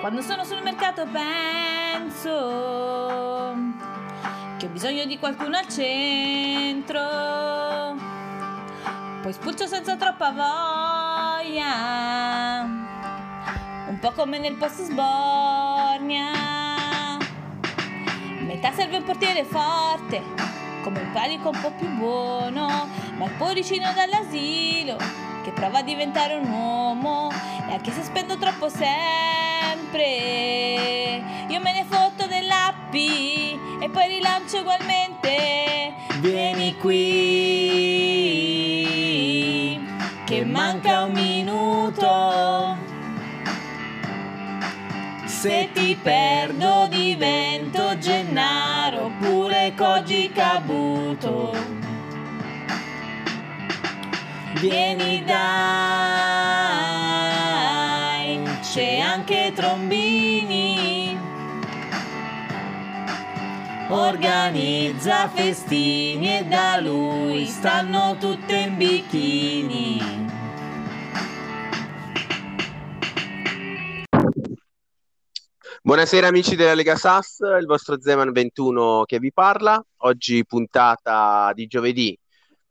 Quando sono sul mercato penso che ho bisogno di qualcuno al centro. Poi spulcio senza troppa voglia, un po' come nel post sbornia. Metà serve un portiere forte, come il panico un po' più buono, ma il poricino dall'asilo che prova a diventare un uomo e anche se spendo troppo sempre io me ne fotto dell'appi e poi rilancio ugualmente. Vieni qui che manca un minuto. Se ti perdo divento Gennaro oppure Koji Kabuto. Vieni dai, c'è anche Trombini. Organizza festini e da lui stanno tutte in bikini. Buonasera amici della Lega SAS, il vostro Zeman 21 che vi parla. Oggi puntata di giovedì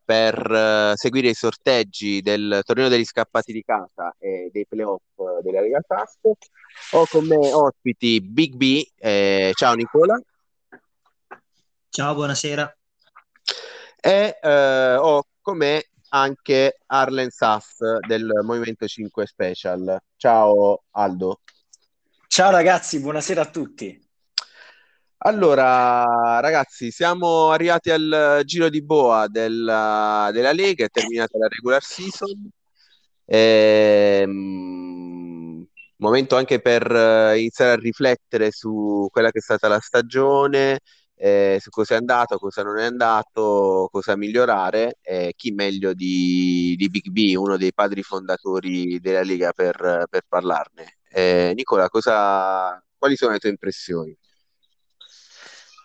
per uh, seguire i sorteggi del torneo degli scappati di casa e dei playoff della Lega Task. Ho con me ospiti Big B. Eh, ciao Nicola. Ciao, buonasera. E uh, ho con me anche Arlen Sass del Movimento 5 Special. Ciao Aldo. Ciao ragazzi, buonasera a tutti. Allora, ragazzi, siamo arrivati al giro di boa della, della Lega, è terminata la regular season. Ehm, momento anche per eh, iniziare a riflettere su quella che è stata la stagione, eh, su cosa è andato, cosa non è andato, cosa migliorare. Eh, chi meglio di, di, Big B, uno dei padri fondatori della Lega, per, per parlarne. Eh, Nicola, cosa, quali sono le tue impressioni?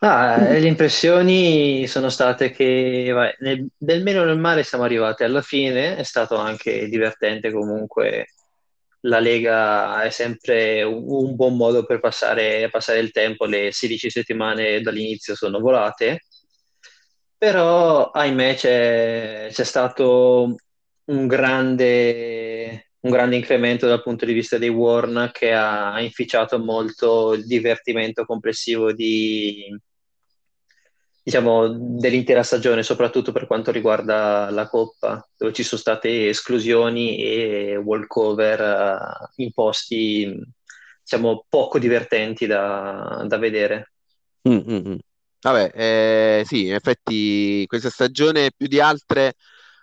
Ah, le impressioni sono state che vai, nel, nel meno nel male siamo arrivati alla fine, è stato anche divertente comunque. La Lega è sempre un, un buon modo per passare, passare, il tempo, le 16 settimane dall'inizio sono volate, però ahimè c'è, c'è stato un grande, un grande incremento dal punto di vista dei Warn che ha inficiato molto il divertimento complessivo di, diciamo, dell'intera stagione, soprattutto per quanto riguarda la Coppa, dove ci sono state esclusioni e walkover uh, in posti, diciamo, poco divertenti da, da vedere. Mm-hmm. Vabbè, eh, sì, in effetti questa stagione più di altre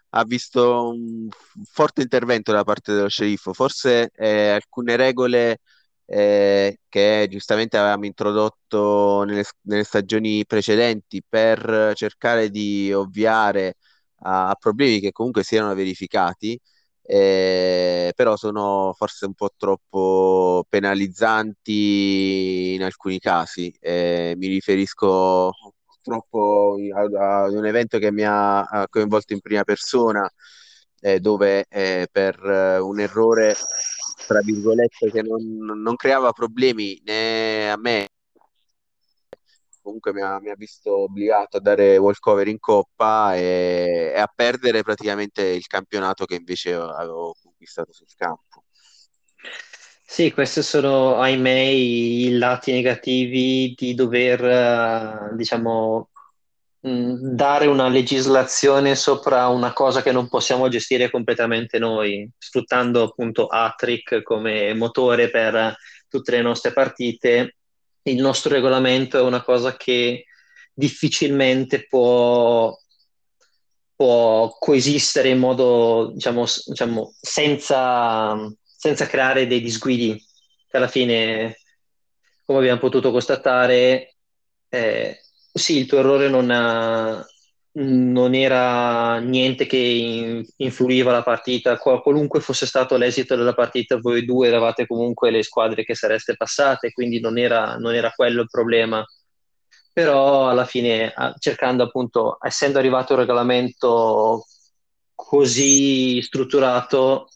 ha visto un forte intervento da parte dello sceriffo, forse eh, alcune regole eh, che giustamente avevamo introdotto nelle, nelle, stagioni precedenti per cercare di ovviare a, a problemi che comunque si erano verificati, eh, però sono forse un po' troppo penalizzanti in alcuni casi. Eh, mi riferisco purtroppo ad un evento che mi ha coinvolto in prima persona, eh, dove eh, per un errore tra virgolette, che non, non creava problemi né a me, comunque mi ha, mi ha, visto obbligato a dare walkover in coppa e, e, a perdere praticamente il campionato che invece avevo conquistato sul campo. Sì, questi sono, ahimè, i lati negativi di dover, diciamo, dare una legislazione sopra una cosa che non possiamo gestire completamente noi, sfruttando appunto Atric come motore per tutte le nostre partite. Il nostro regolamento è una cosa che difficilmente può, può coesistere in modo, diciamo, diciamo senza, senza creare dei disguidi che alla fine, come abbiamo potuto constatare, eh, sì, il tuo errore non, ha, non era niente che in, influiva la partita, Qual, qualunque fosse stato l'esito della partita, voi due eravate comunque le squadre che sareste passate, quindi non era, non era quello il problema. Però alla fine, cercando appunto, essendo arrivato un regolamento così strutturato,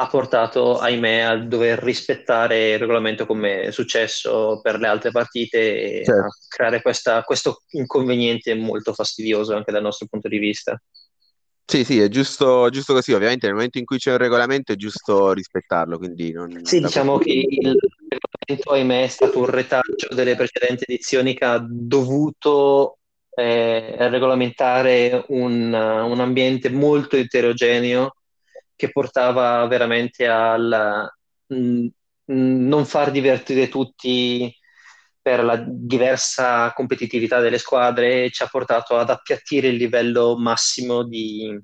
ha portato, ahimè, a dover rispettare il regolamento come è successo per le altre partite e certo. a creare questa, questo inconveniente molto fastidioso anche dal nostro punto di vista. Sì, sì, è giusto, giusto così. Ovviamente nel momento in cui c'è un regolamento è giusto rispettarlo, quindi non, Sì, diciamo che il regolamento, ahimè, è stato un retaggio delle precedenti edizioni che ha dovuto eh, regolamentare un, un ambiente molto eterogeneo che portava veramente al mh, mm, mm, non far divertire tutti per la diversa competitività delle squadre ci ha portato ad appiattire il livello massimo di,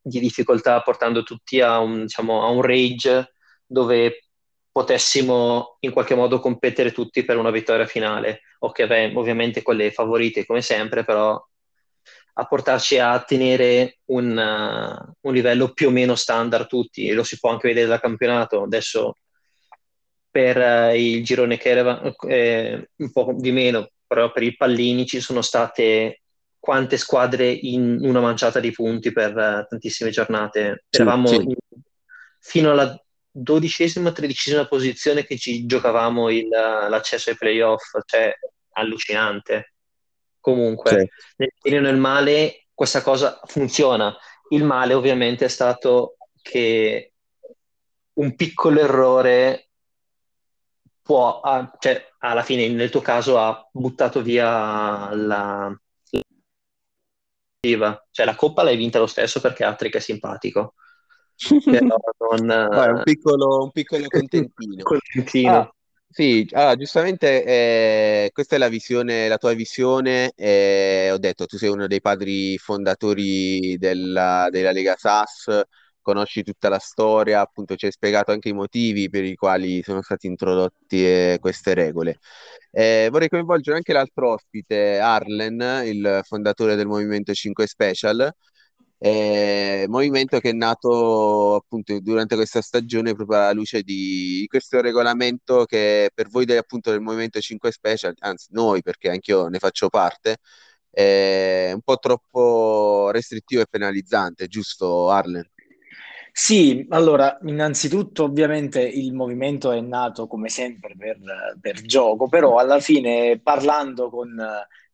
di difficoltà, portando tutti a un, diciamo, a un rage dove potessimo in qualche modo competere tutti per una vittoria finale. Ok, beh, ovviamente le favorite come sempre, però a portarci a tenere un, uh, un livello più o meno standard tutti, e lo si può anche vedere dal campionato. Adesso per uh, il girone che era eh, un po' di meno, però per i pallini ci sono state quante squadre in una manciata di punti per uh, tantissime giornate. Sì, Eravamo sì. In, fino alla dodicesima, tredicesima posizione che ci giocavamo il, l'accesso ai playoff, cioè allucinante. Comunque, sì. nel bene o nel male, questa cosa funziona. Il male ovviamente è stato che un piccolo errore può, ah, cioè, alla fine nel tuo caso ha buttato via la, cioè la coppa l'hai vinta lo stesso perché Attrick è simpatico. Però non... Guarda, un, piccolo, un piccolo contentino. contentino. Ah, sì, allora, giustamente eh, questa è la visione, la tua visione. eh, ho detto, tu sei uno dei padri fondatori della, della Lega SAS, conosci tutta la storia, appunto ci hai spiegato anche i motivi per i quali sono stati introdotti eh, queste regole. Eh, vorrei coinvolgere anche l'altro ospite, Arlen, il fondatore del Movimento 5 Special, eh, movimento che è nato appunto durante questa stagione proprio alla luce di questo regolamento che per voi del, appunto del Movimento 5 Special, anzi noi perché anch'io ne faccio parte, è un po' troppo restrittivo e penalizzante, giusto Arlen? Sì, allora, innanzitutto ovviamente il movimento è nato come sempre per, per gioco, però alla fine parlando con,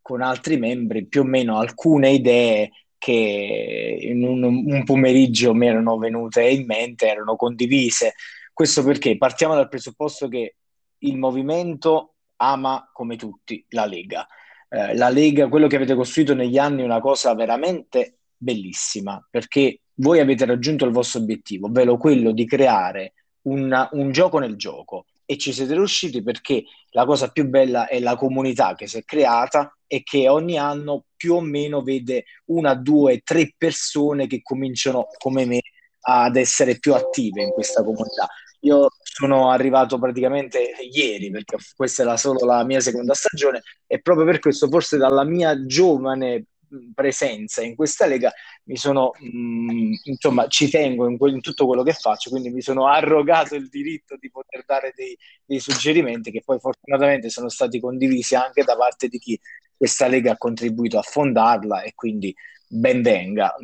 con, altri membri, più o meno alcune idee che in un, un pomeriggio mi erano venute in mente, erano condivise. Questo perché partiamo dal presupposto che il movimento ama come tutti la Lega. Eh, la Lega, quello che avete costruito negli anni è una cosa veramente bellissima, perché voi avete raggiunto il vostro obiettivo, ovvero quello di creare una, un gioco nel gioco e ci siete riusciti perché la cosa più bella è la comunità che si è creata e che ogni anno più o meno vede una, due, tre persone che cominciano come me ad essere più attive in questa comunità. Io sono arrivato praticamente ieri perché questa la, solo la mia seconda stagione e proprio per questo forse dalla mia giovane presenza in questa lega mi sono mh, insomma ci tengo in, que- in, tutto quello che faccio quindi mi sono arrogato il diritto di poter dare dei, dei, suggerimenti che poi fortunatamente sono stati condivisi anche da parte di chi questa lega ha contribuito a fondarla e quindi ben venga.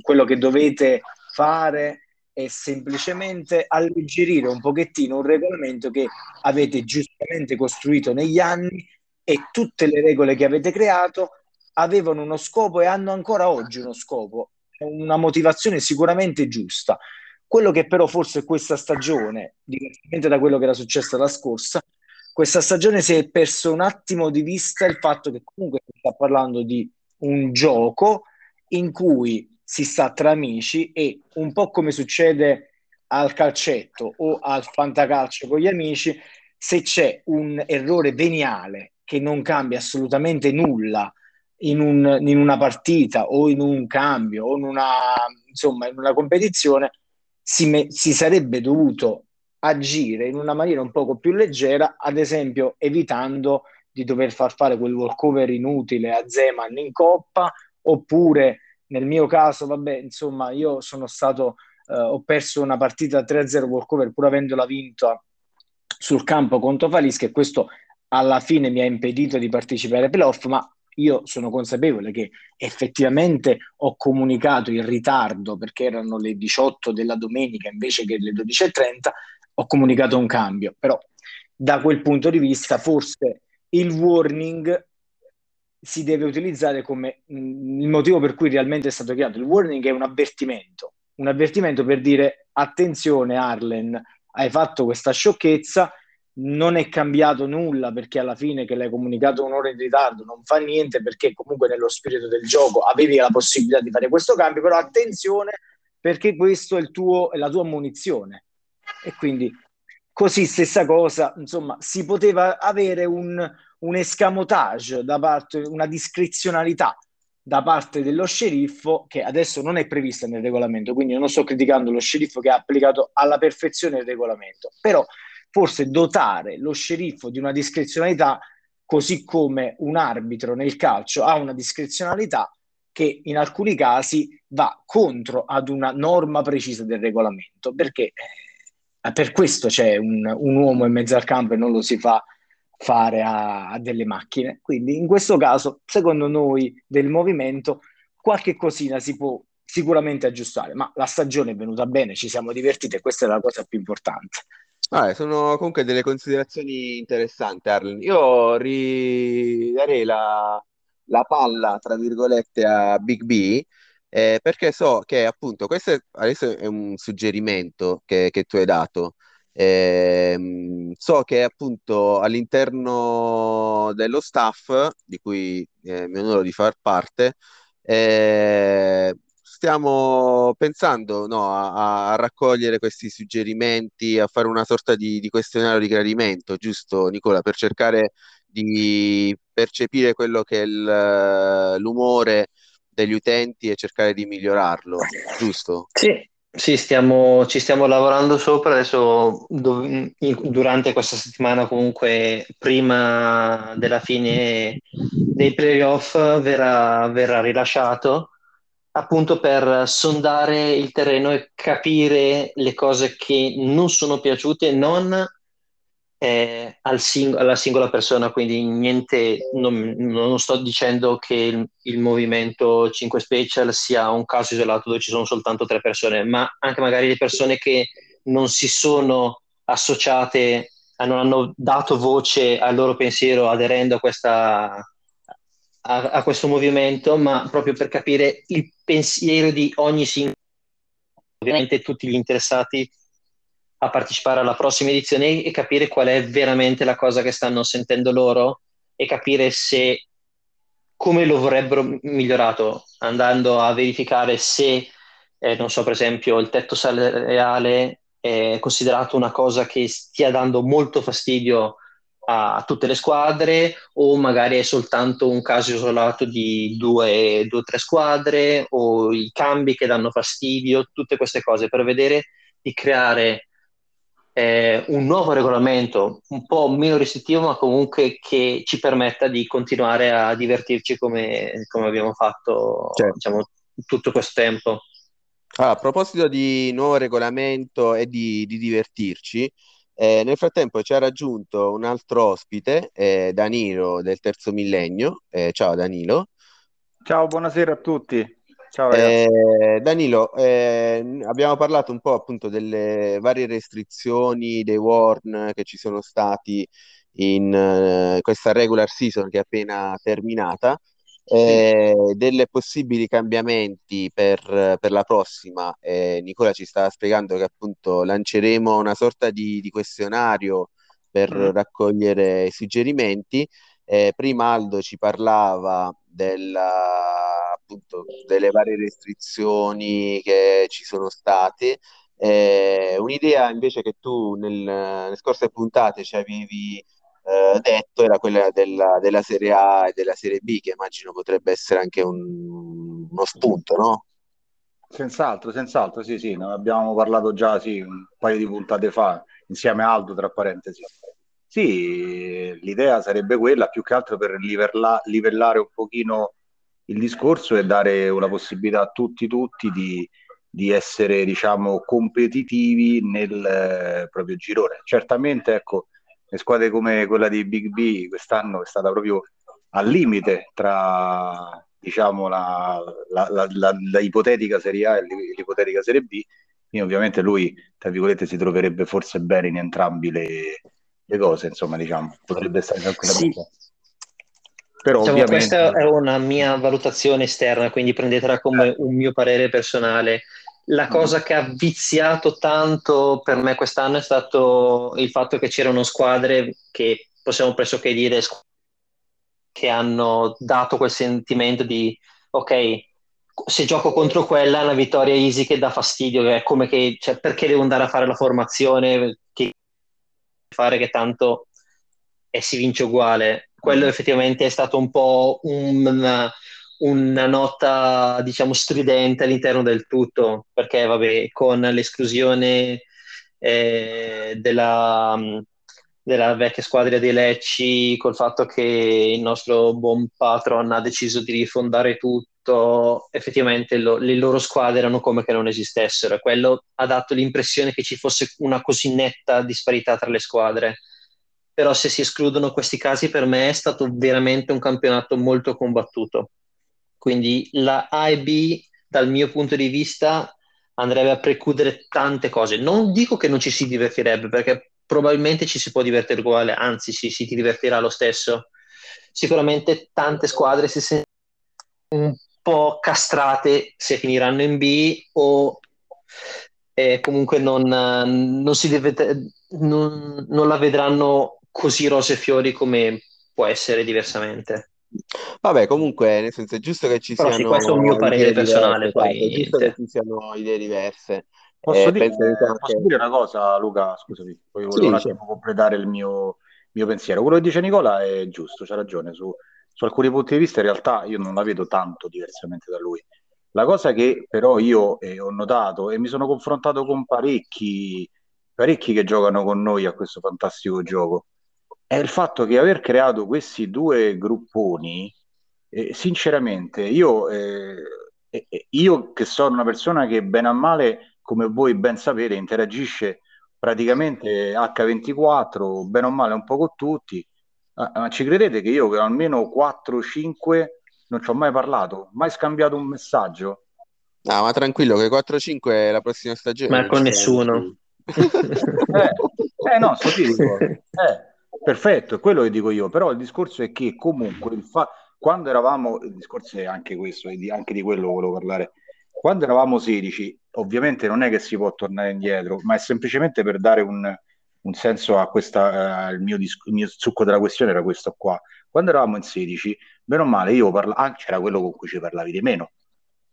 Quello che dovete fare è semplicemente alleggerire un pochettino un regolamento che avete giustamente costruito negli anni e tutte le regole che avete creato avevano uno scopo e hanno ancora oggi uno scopo, una motivazione sicuramente giusta. Quello che però forse questa stagione, diversamente da quello che era successo la scorsa, questa stagione si è perso un attimo di vista il fatto che comunque si sta parlando di un gioco in cui si sta tra amici e un po' come succede al calcetto o al fantacalcio con gli amici, se c'è un errore veniale che non cambia assolutamente nulla in, un, in, una partita o in un cambio o in una, insomma, in una competizione, si, me, si sarebbe dovuto agire in una maniera un poco più leggera, ad esempio evitando di dover far fare quel walkover inutile a Zeman in coppa, oppure nel mio caso, vabbè, insomma, io sono stato, eh, ho perso una partita 3-0 walkover pur avendola vinta sul campo contro Falisca e questo alla fine mi ha impedito di partecipare ai playoff, ma io sono consapevole che effettivamente ho comunicato in ritardo perché erano le 18 della domenica invece che le 12.30, ho comunicato un cambio, però da quel punto di vista forse il warning si deve utilizzare come mh, mm, il motivo per cui realmente è stato creato. Il warning è un avvertimento, un avvertimento per dire attenzione Arlen, hai fatto questa sciocchezza, non è cambiato nulla perché alla fine che l'hai comunicato un'ora in ritardo non fa niente perché comunque nello spirito del gioco avevi la possibilità di fare questo cambio, però attenzione perché questo è, il tuo, è la tua munizione. E quindi così stessa cosa, insomma, si poteva avere un, un escamotage da parte, una discrezionalità da parte dello sceriffo che adesso non è prevista nel regolamento, quindi non sto criticando lo sceriffo che ha applicato alla perfezione il regolamento, però forse dotare lo sceriffo di una discrezionalità così come un arbitro nel calcio ha una discrezionalità che in alcuni casi va contro ad una norma precisa del regolamento, perché eh, per questo c'è un, un, uomo in mezzo al campo e non lo si fa fare a, a delle macchine. Quindi in questo caso, secondo noi del movimento, qualche cosina si può sicuramente aggiustare, ma la stagione è venuta bene, ci siamo divertiti e questa è la cosa più importante. Ah, sono comunque delle considerazioni interessanti, Arlen. Io ridarei la, la palla, tra virgolette, a Big B, eh, perché so che appunto questo è, adesso è un suggerimento che, che tu hai dato. Eh, so che appunto all'interno dello staff, di cui eh, mi onoro di far parte, eh, stiamo pensando no, a, a, raccogliere questi suggerimenti, a fare una sorta di, di questionario di gradimento, giusto Nicola, per cercare di percepire quello che è il, l'umore degli utenti e cercare di migliorarlo, giusto? Sì, sì, stiamo, ci stiamo lavorando sopra. Adesso dov- durante questa settimana, comunque, prima della fine dei playoff, verrà, verrà rilasciato appunto per sondare il terreno e capire le cose che non sono piaciute, non eh, al sing- alla singola persona, quindi niente, non, non sto dicendo che il, il, movimento 5 Special sia un caso isolato dove ci sono soltanto tre persone, ma anche magari le persone che non si sono associate, non hanno dato voce al loro pensiero aderendo a questa a, a, questo movimento, ma proprio per capire il pensiero di ogni singolo, ovviamente tutti gli interessati a partecipare alla prossima edizione e capire qual è veramente la cosa che stanno sentendo loro e capire se come lo vorrebbero migliorato, andando a verificare se, eh, non so, per esempio, il tetto salariale è considerato una cosa che stia dando molto fastidio a tutte le squadre o magari è soltanto un caso isolato di due o tre squadre o i cambi che danno fastidio, tutte queste cose per vedere di creare eh, un nuovo regolamento un po' meno restrittivo ma comunque che ci permetta di continuare a divertirci come, come abbiamo fatto certo. diciamo, tutto questo tempo. Ah, a proposito di nuovo regolamento e di, di divertirci, eh, nel frattempo ci ha raggiunto un altro ospite, eh, Danilo del Terzo Millennio. Eh, ciao Danilo. Ciao, buonasera a tutti. Ciao eh, Danilo, eh, abbiamo parlato un po' appunto delle varie restrizioni dei Warn che ci sono stati in uh, questa regular season che è appena terminata eh, delle possibili cambiamenti per, per la prossima. Eh, Nicola ci stava spiegando che appunto lanceremo una sorta di, di questionario per mm. raccogliere suggerimenti. Eh, prima Aldo ci parlava della, appunto, delle varie restrizioni che ci sono state. Eh, un'idea invece che tu nel, nelle scorse puntate ci avevi eh, detto era quella della, della, Serie A e della Serie B, che immagino potrebbe essere anche un, uno spunto, no? Senz'altro, senz'altro, sì, sì, ne abbiamo parlato già sì, un paio di puntate fa, insieme a Aldo, tra parentesi. Sì, l'idea sarebbe quella, più che altro per liverla, livellare un pochino il discorso e dare una possibilità a tutti, tutti di, di essere, diciamo, competitivi nel eh, proprio girone. Certamente, ecco, le squadre come quella di Big B quest'anno è stata proprio al limite tra diciamo la, la, la, la, ipotetica Serie A e l'ipotetica Serie B, quindi ovviamente lui, tra virgolette, si troverebbe forse bene in entrambi le, le cose, insomma, diciamo, potrebbe stare tranquillamente. Sì. Però diciamo, ovviamente... Questa è una mia valutazione esterna, quindi prendetela come eh. un mio parere personale. La mm. cosa che ha viziato tanto per me quest'anno è stato il fatto che c'erano squadre che possiamo pressoché dire che hanno dato quel sentimento di ok, se gioco contro quella è una vittoria easy che dà fastidio, è come che cioè, perché devo andare a fare la formazione che fare che tanto e si vince uguale. Quello effettivamente è stato un po' una, una nota, diciamo, stridente all'interno del tutto, perché vabbè, con l'esclusione eh, della, della vecchia squadra dei Lecci, col fatto che il nostro buon patron ha deciso di rifondare tutto, effettivamente lo, le loro squadre erano come che non esistessero quello ha dato l'impressione che ci fosse una così netta disparità tra le squadre però se si escludono questi casi per me è stato veramente un campionato molto combattuto. Quindi la A e B dal mio punto di vista andrebbe a precludere tante cose. Non dico che non ci si divertirebbe perché probabilmente ci si può divertire uguale, anzi si, si divertirà lo stesso. Sicuramente tante squadre si sentono un po' castrate se finiranno in B o eh, comunque non, non, si deve, non, non la vedranno così rose e fiori come può essere diversamente. Vabbè, comunque, nel senso è giusto che ci Però siano. Sì, questo è un mio parere personale. Diverse, poi, è giusto che ci siano idee diverse. Posso, eh, dire, posso anche... dire, una cosa, Luca? Scusami, poi volevo sì, un attimo sì. completare il mio, mio, pensiero. Quello che dice Nicola è giusto, c'ha ragione. Su, su alcuni punti di vista, in realtà, io non la vedo tanto diversamente da lui. La cosa che però io eh, ho notato e mi sono confrontato con parecchi, parecchi che giocano con noi a questo fantastico gioco è il fatto che aver creato questi due grupponi, eh, sinceramente, io, eh, io che sono una persona che bene o male, come voi ben sapete, interagisce praticamente H24, bene o male un po' con tutti, ah, ma ci credete che io che almeno 4-5 non ci ho mai parlato, mai scambiato un messaggio? No, ma tranquillo, che 4-5 è la prossima stagione. Ma con nessuno. eh, eh, no, so dico. Eh, Perfetto, è quello che dico io, però il discorso è che comunque il fa- quando eravamo, il discorso è anche questo, anche di quello volevo parlare, quando eravamo 16, ovviamente non è che si può tornare indietro, ma è semplicemente per dare un, un senso a questa, uh, il, mio dis- il mio succo della questione era questo qua. Quando eravamo in 16, bene o male, io parlavo, ah, c'era quello con cui ci parlavi di meno,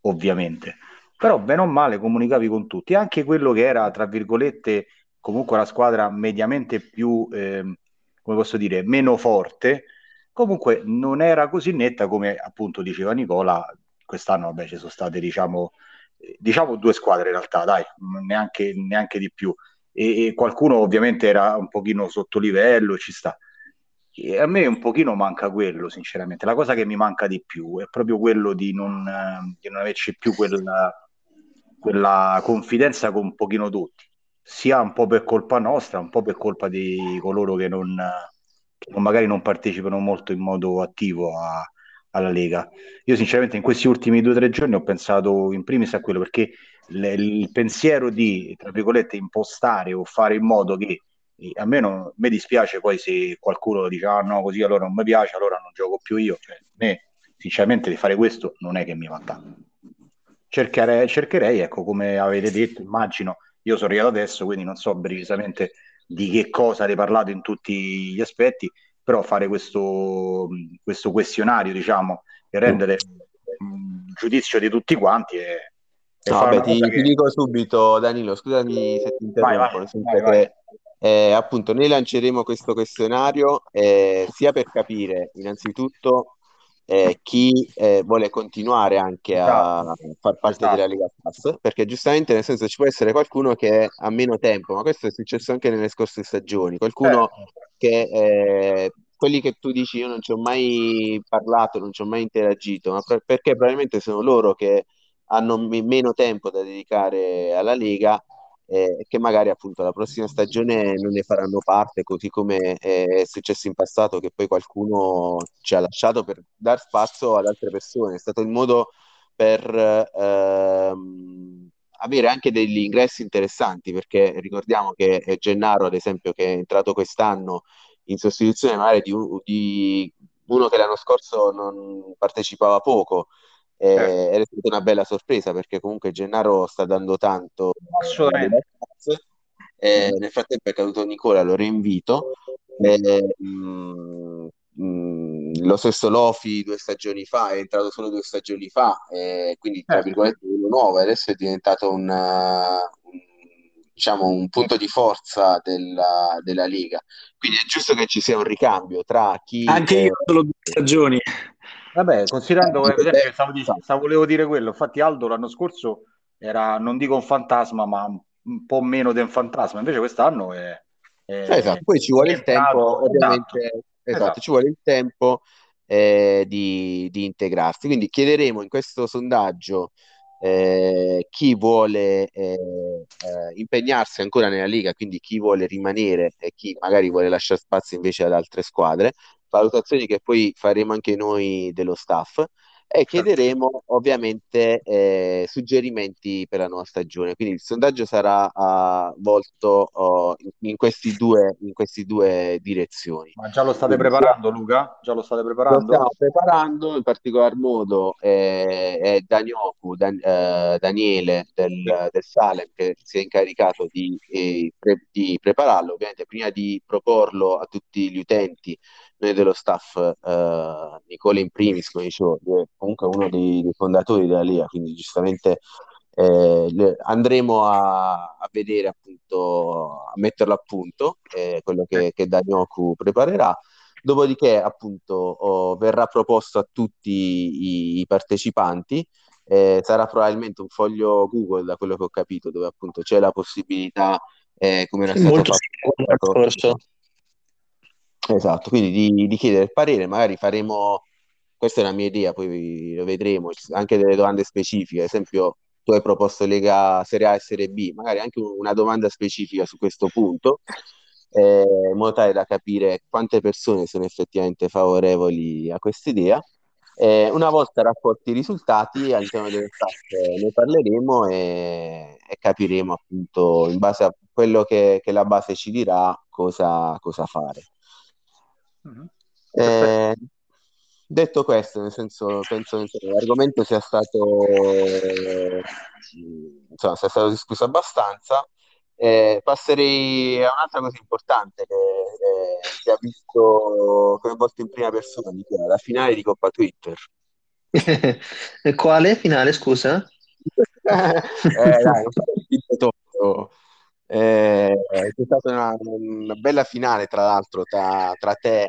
ovviamente, però bene o male comunicavi con tutti, anche quello che era, tra virgolette, comunque la squadra mediamente più... Eh, come posso dire, meno forte, comunque non era così netta come appunto diceva Nicola, quest'anno vabbè ci sono state diciamo, diciamo due squadre in realtà, dai, neanche, neanche di più, e, e, qualcuno ovviamente era un pochino sotto livello, ci sta. E a me un pochino manca quello, sinceramente. La cosa che mi manca di più è proprio quello di non, di non averci più quella, quella confidenza con un pochino tutti sia un po' per colpa nostra, un po' per colpa di coloro che non, che magari non partecipano molto in modo attivo a, alla Lega. Io sinceramente in questi ultimi due o tre giorni ho pensato in primis a quello perché le, il pensiero di, tra virgolette, impostare o fare in modo che a me non mi dispiace poi se qualcuno dice ah no così allora non mi piace, allora non gioco più io. Cioè, me sinceramente di fare questo non è che mi va tanto. Cercherei, cercherei, ecco, come avete detto, immagino io sono arrivato adesso, quindi non so precisamente di che cosa hai parlato in tutti gli aspetti, però fare questo, questo questionario, diciamo, e rendere un giudizio di tutti quanti è, No, vabbè, ti, che... ti, dico subito, Danilo, scusami se ti interrompo, vai, vai, vai, eh, appunto noi lanceremo questo questionario eh, sia per capire innanzitutto eh, chi eh, vuole continuare anche a esatto. far parte esatto. della Lega Pass, perché giustamente nel senso ci può essere qualcuno che ha meno tempo, ma questo è successo anche nelle scorse stagioni, qualcuno eh. che eh, quelli che tu dici io non ci ho mai parlato, non ci ho mai interagito, ma per, perché probabilmente sono loro che hanno m- meno tempo da dedicare alla Lega e che magari appunto la prossima stagione non ne faranno parte, così come è successo in passato che poi qualcuno ci ha lasciato per dar spazio ad altre persone. È stato il modo per ehm, avere anche degli ingressi interessanti, perché ricordiamo che Gennaro, ad esempio, che è entrato quest'anno in sostituzione magari di, un, di uno che l'anno scorso non partecipava poco, eh, certo. È stata una bella sorpresa perché comunque Gennaro sta dando tanto. Eh, nel frattempo è caduto Nicola, lo rinvito. Eh, mh, mh, lo stesso Lofi due stagioni fa, è entrato solo due stagioni fa, eh, quindi tra certo. virgolette uno nuovo, adesso è diventato un, un, diciamo, un punto di forza della, della, Liga. Quindi è giusto che ci sia un ricambio tra chi... Anche io solo due stagioni. Vabbè, considerando, per esempio, stavo, dicendo, stavo, volevo dire quello, infatti Aldo l'anno scorso era, non dico un fantasma, ma un po' meno di un fantasma, invece quest'anno è... è esatto, poi ci vuole il tempo, ovviamente, esatto, esatto, ci vuole il tempo eh, di, di, integrarsi. Quindi chiederemo in questo sondaggio eh, chi vuole eh, eh impegnarsi ancora nella Liga, quindi chi vuole rimanere e chi magari vuole lasciare spazio invece ad altre squadre valutazioni che poi faremo anche noi dello staff e certo. chiederemo ovviamente eh, suggerimenti per la nuova stagione. Quindi il sondaggio sarà uh, volto uh, in, questi due, in queste due direzioni. Ma già lo state Quindi, preparando, Luca? Già lo state preparando? Lo stiamo preparando, in particolar modo eh, è Danioku, Dan, eh, Daniele del, del, Salem che si è incaricato di, eh, pre, di prepararlo, ovviamente prima di proporlo a tutti gli utenti noi dello staff, eh, Nicola in primis, come dicevo, è comunque uno dei, dei fondatori della Lega, quindi giustamente eh, andremo a, a, vedere appunto, a metterlo a punto, eh, quello che, che Danyoku preparerà. Dopodiché, appunto, oh, verrà proposto a tutti i, i partecipanti. Eh, sarà probabilmente un foglio Google, da quello che ho capito, dove appunto c'è la possibilità, eh, come era stato Molto fatto, Esatto, quindi di, di chiedere il parere, magari faremo, questa è una mia idea, poi lo vedremo, anche delle domande specifiche, ad esempio tu hai proposto Lega Serie A e Serie B, magari anche una domanda specifica su questo punto, eh, in modo tale da capire quante persone sono effettivamente favorevoli a questa idea. Eh, una volta raccolti i risultati all'interno delle tappe ne parleremo e, e, capiremo appunto in base a quello che, che la base ci dirà cosa, cosa fare. Mm-hmm. Eh, detto questo, nel senso, penso che l'argomento sia stato, insomma, sia stato discusso abbastanza. Eh, passerei a un'altra cosa importante che, eh, che ha visto coinvolto in prima persona, la finale di Coppa Twitter. Quale finale, scusa? eh, dai, eh, c'è stata una, una, bella finale, tra l'altro, tra, tra te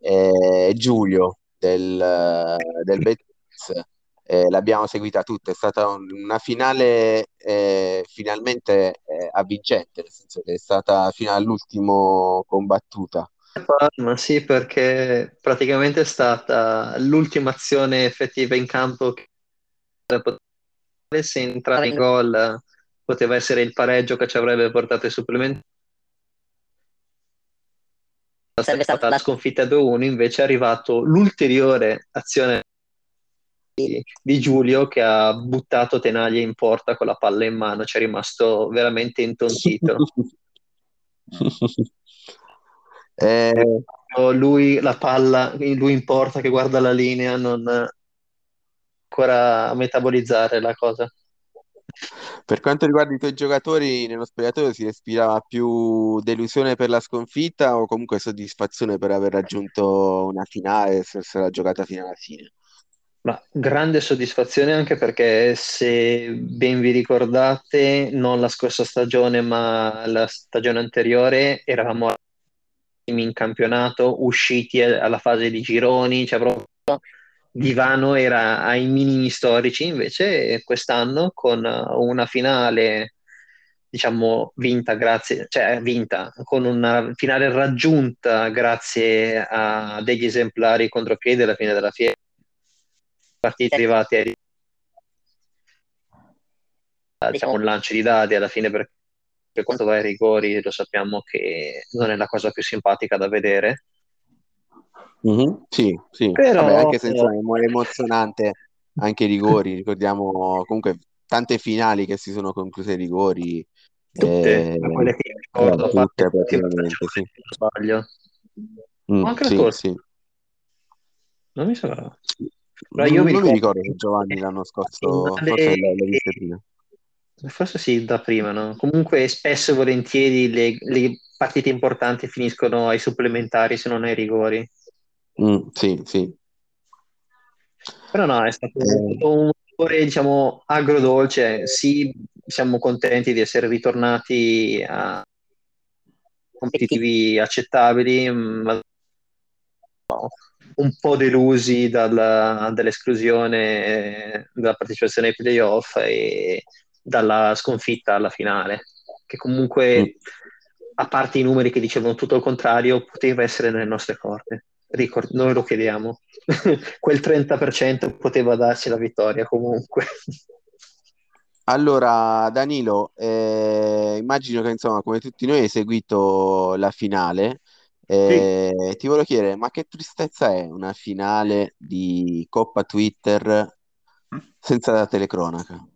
e Giulio del, del Betis. Eh, l'abbiamo seguita tutta, è stata un, una finale eh, finalmente eh, avvincente, nel senso che è stata fino all'ultimo combattuta. Ma sì, perché praticamente è stata l'ultima azione effettiva in campo che se entrare in gol poteva essere il pareggio che ci avrebbe portato ai supplementari. Sarebbe stata la sconfitta 2-1, invece è arrivato l'ulteriore azione di, di Giulio che ha buttato Tenaglia in porta con la palla in mano, ci è rimasto veramente intontito. eh... Lui, la palla, lui in porta che guarda la linea, non ancora metabolizzare la cosa. Per quanto riguarda i tuoi giocatori, nello spogliatoio si respirava più delusione per la sconfitta o comunque soddisfazione per aver raggiunto una finale e essersela giocata fino alla fine? Ma grande soddisfazione anche perché se ben vi ricordate, non la scorsa stagione ma la stagione anteriore eravamo in campionato, usciti alla fase di gironi, cioè proprio divano era ai minimi storici, invece quest'anno con una finale diciamo vinta grazie, cioè vinta con una finale raggiunta grazie a degli esemplari contropiedi alla fine della fiera. Partiti arrivati a diciamo un lancio di dadi alla fine per per quanto va ai rigori lo sappiamo che non è la cosa più simpatica da vedere. Mhm, Sì, sì. Però Vabbè, anche se insomma, è emozionante anche i rigori, ricordiamo comunque tante finali che si sono concluse ai rigori, tutte eh, quelle che eh, ricordo, parte tutte praticamente, sì. sbaglio. Mm, anche sì, sì. non mi sa. Però io Non, mi non mi ricordo ricordo se Giovanni l'anno che scorso, finale forse l'hai viste prima. Forse sì, da prima, no? Comunque spesso e volentieri le, le partite importanti finiscono ai supplementari se non ai rigori. Mm, sì, sì. Però no, è stato Eh, un rigore, diciamo, agrodolce. Sì, siamo contenti di essere ritornati a competitivi accettabili, ma un po' delusi dalla- dall'esclusione eh, dalla partecipazione ai playoff e dalla sconfitta alla finale, che mm. comunque, a parte i numeri che dicevano tutto il contrario, poteva essere nelle nostre corde. Ricord- noi lo chiediamo. Quel 30% poteva darci la vittoria comunque. Allora, Danilo, eh, immagino che insomma, come tutti noi hai seguito la finale. Sì, Eh, ti volevo chiedere, ma che tristezza è una finale di Coppa Twitter senza la telecronaca?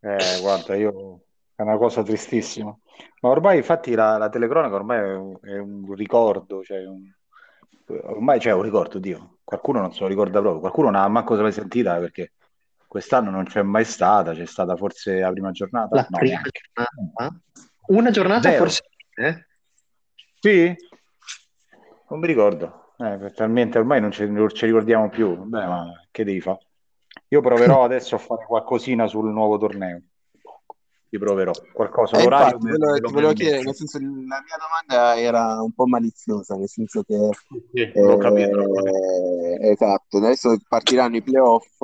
eh, guarda, io è una cosa tristissima. Ma ormai, infatti, la, la telecronaca ormai è un, è un ricordo, cioè un- ormai c'è un ricordo, Dio. Qualcuno non se lo ricorda proprio, qualcuno non ha manco mai sentita perché quest'anno non c'è mai stata, c'è stata forse la prima giornata? La No, prima giornata? Una giornata Zero. forse, eh? Sì? Non mi ricordo. Eh, talmente ormai non ci, non ci ricordiamo più. Beh, ma che devi fare? Io proverò adesso a fare qualcosina sul nuovo torneo. Ci proverò. Qualcosa, Eh, l'orario infatti, me, me volevo chiedere, nel senso, la mia domanda era un po' maliziosa, nel senso che Sì, l'ho capito, l'ho capito. eh, esatto, adesso partiranno i playoff,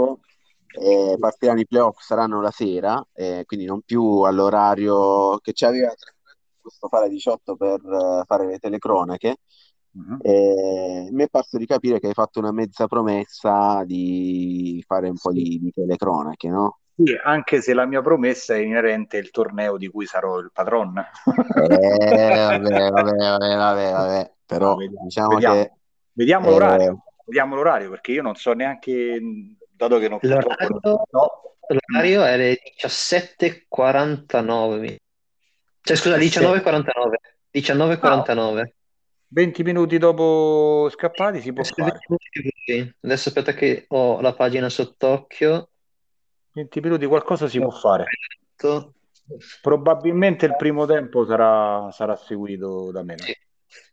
eh, partiranno i playoff, saranno la sera, eh, quindi non più all'orario che ci aveva giusto fare 18 per eh, fare le telecronache. Mhm. Eh, mi è parso di capire che hai fatto una mezza promessa di fare un po' di, di telecronache, no? Sì, anche se la mia promessa è inerente al torneo di cui sarò il patron. Eh, vabbè, vabbè, vabbè, vabbè, vabbè. No, Però vediamo, diciamo vediamo. che Vediamo eh, l'orario, vediamo l'orario, perché io non so neanche, dato che non, purtroppo non L'orario, so, l'orario è le 17.49. mi- Cioè, scusa, 19.49. 19.49. 20 minuti dopo scappati si può Adesso fare. 20 minuti così. Adesso aspetta che ho la pagina sott'occhio. 20 minuti qualcosa si può fare. Sì. Probabilmente il primo tempo sarà, sarà seguito da me. no?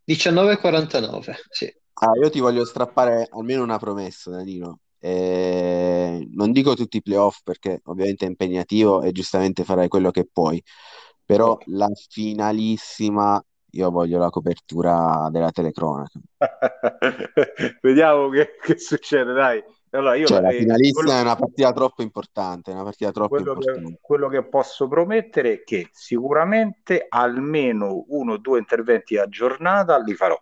19.49, sì. ah, io ti voglio strappare almeno una promessa, Danilo. Eh, non dico tutti i playoff perché ovviamente è impegnativo e giustamente farai quello che puoi, però la finalissima io voglio la copertura della telecronaca. Vediamo che, che succede, dai. Allora, io Cioè, la- finalissima quello- è una partita troppo importante, una partita troppo quello che, importante. quello che posso promettere è che sicuramente almeno uno o due interventi a giornata li farò.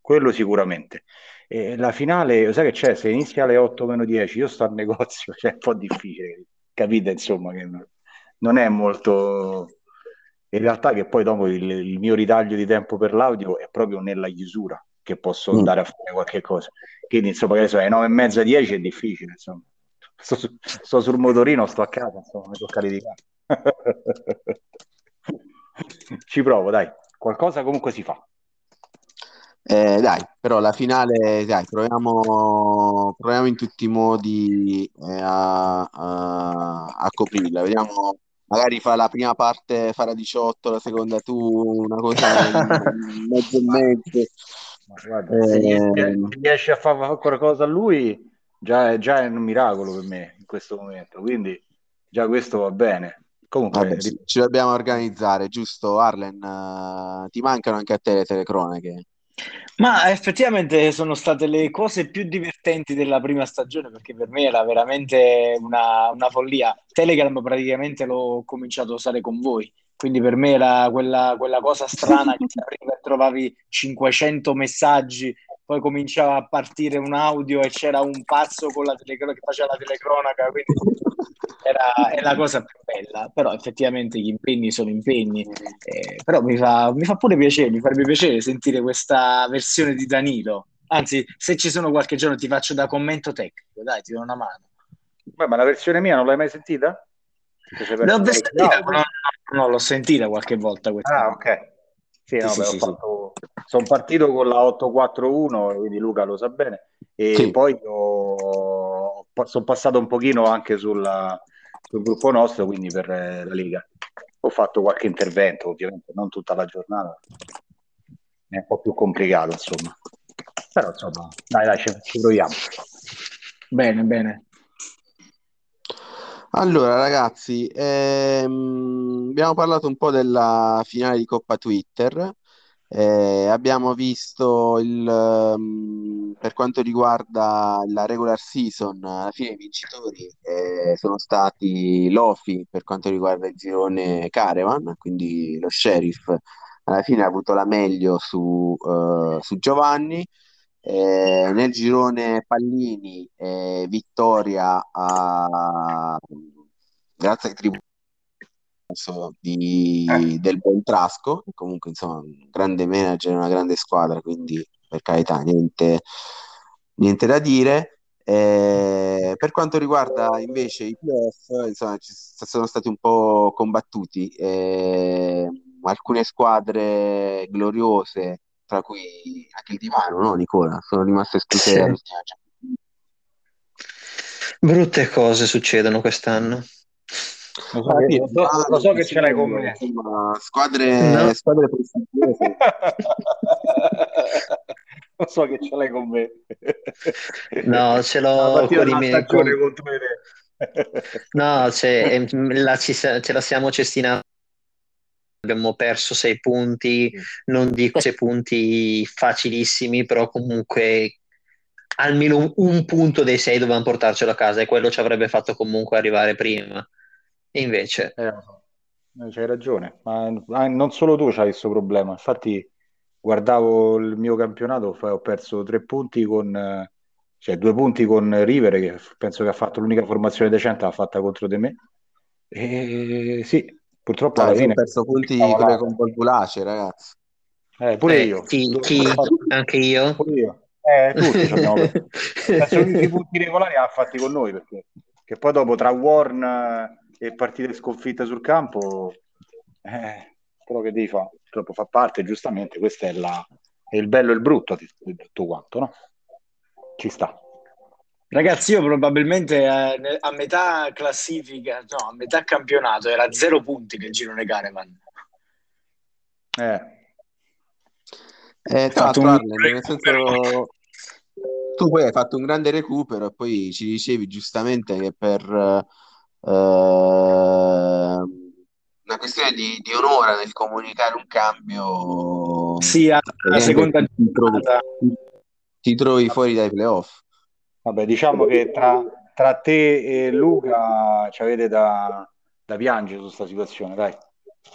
Quello sicuramente. E la finale, sai che c'è? Se inizia alle 8 meno 10, io sto al negozio, cioè è un po' difficile. Capite, insomma, che non- non è molto... In realtà che poi dopo il, il mio ritaglio di tempo per l'audio è proprio nella chiusura che posso Mm. andare a fare qualche cosa. Quindi, insomma, che ne so, alle 9 e mezza, 10 è difficile, insomma. Sto, su- sto sul motorino, sto a casa, insomma, mi tocca litigare. Ci provo, dai. Qualcosa comunque si fa. Eh, dai, però la finale, dai, proviamo, proviamo in tutti i modi eh, a, a- a coprirla. Vediamo, magari fa la prima parte, farà 18, la seconda tu, una cosa mezzo e mezzo. Ma guarda, Eh, se riesci a fare qualcosa a lui, già è, già è un miracolo per me in questo momento. Quindi già questo va bene. Comunque, vabbè, ci, ci dobbiamo organizzare, giusto, Arlen? Eh, ti mancano anche a te le telecronache? Ma effettivamente sono state le cose più divertenti della prima stagione perché per me era veramente una, una follia. Telegram praticamente l'ho cominciato a usare con voi, quindi per me era quella, quella cosa strana che ti e trovavi 500 messaggi poi cominciava a partire un audio e c'era un pazzo con la telecro- che faceva la telecronaca, quindi era, è la cosa più bella, però effettivamente gli impegni sono impegni, eh, però mi fa, mi fa pure piacere, mi farebbe piacere sentire questa versione di Danilo, anzi se ci sono qualche giorno ti faccio da commento tecnico, dai ti do una mano. Beh, ma la versione mia non l'hai mai sentita? L'ho sentita, no, no, l'ho sentita qualche volta questa. Ah, ok. Sì, no, Sì, sì, fatto- sono partito con la 841, quindi Luca lo sa bene, e Sì. poi ho- sono passato un pochino anche sulla- sul gruppo nostro, quindi per eh, la Lega. Ho fatto qualche intervento, ovviamente non tutta la giornata, è un po' più complicato, insomma. Però, insomma, dai, dai, ci, ci proviamo. Bene, bene. Allora, ragazzi, ehm, abbiamo parlato un po' della finale di Coppa Twitter. Eh, abbiamo visto il, ehm, per quanto riguarda la regular season, alla fine i vincitori eh, sono stati Lofi per quanto riguarda il girone Caravan, quindi lo Sheriff alla fine ha avuto la meglio su, eh, su Giovanni. Eh, nel girone Pallini, eh, vittoria a, grazie ai tribunali di, del buon Trasco, che comunque insomma un grande manager, una grande squadra, quindi per carità niente, niente da dire. Eh, per quanto riguarda invece i playoff, insomma, ci sono stati un po' combattuti. Eh, alcune squadre gloriose tra cui anche il divano, no, Nicola? Sono rimaste escluse Sì. dall'ultima Brutte cose succedono quest'anno. Lo so, Ah, che, lo so- lo so che ce l'hai con me. squadre, No. squadre. Lo so che ce l'hai con me. No, ce l'ho con i miei- con-. No, ehm, la ci- ce la siamo cestinata. Abbiamo perso sei punti, non dico sei punti facilissimi, però comunque almeno un, un punto dei sei dovevamo portarcelo a casa e quello ci avrebbe fatto comunque arrivare prima. E invece, Eh. Eh, C'hai ragione, ma non solo tu c'hai questo problema. Infatti, guardavo il mio campionato, ho perso tre punti con, eh, cioè due punti con River, che penso che ha fatto l'unica formazione decente, l'ha fatta contro di me. E sì, purtroppo alla Dai, io ho fine. perso punti Stavo con convolvulace, ragazzi. Eh, pure eh, io. chi, chi? Anche io? Pure io. Eh, tutti ci abbiamo unici punti regolari ha fatti con noi perché che poi dopo tra Warn eh, e partite sconfitte sul campo, eh, quello che devi fare, purtroppo fa parte, giustamente, questo è, la, è il bello e il brutto di tutto quanto, no? Ci sta. Ragazzi, io probabilmente eh, ne- a metà classifica, no, a metà campionato era zero punti nel girone Caravan. Eh, Eh, tra fatto l'altro, un Arlen, nel senso, tu poi hai fatto un grande recupero e poi ci dicevi giustamente che per eh, una questione di, di onore nel comunicare un cambio, Sì, alla seconda ti trovi, ti trovi fuori dai playoff. Vabbè, diciamo che tra, tra te e Luca ci avete da, da piangere su questa situazione, dai.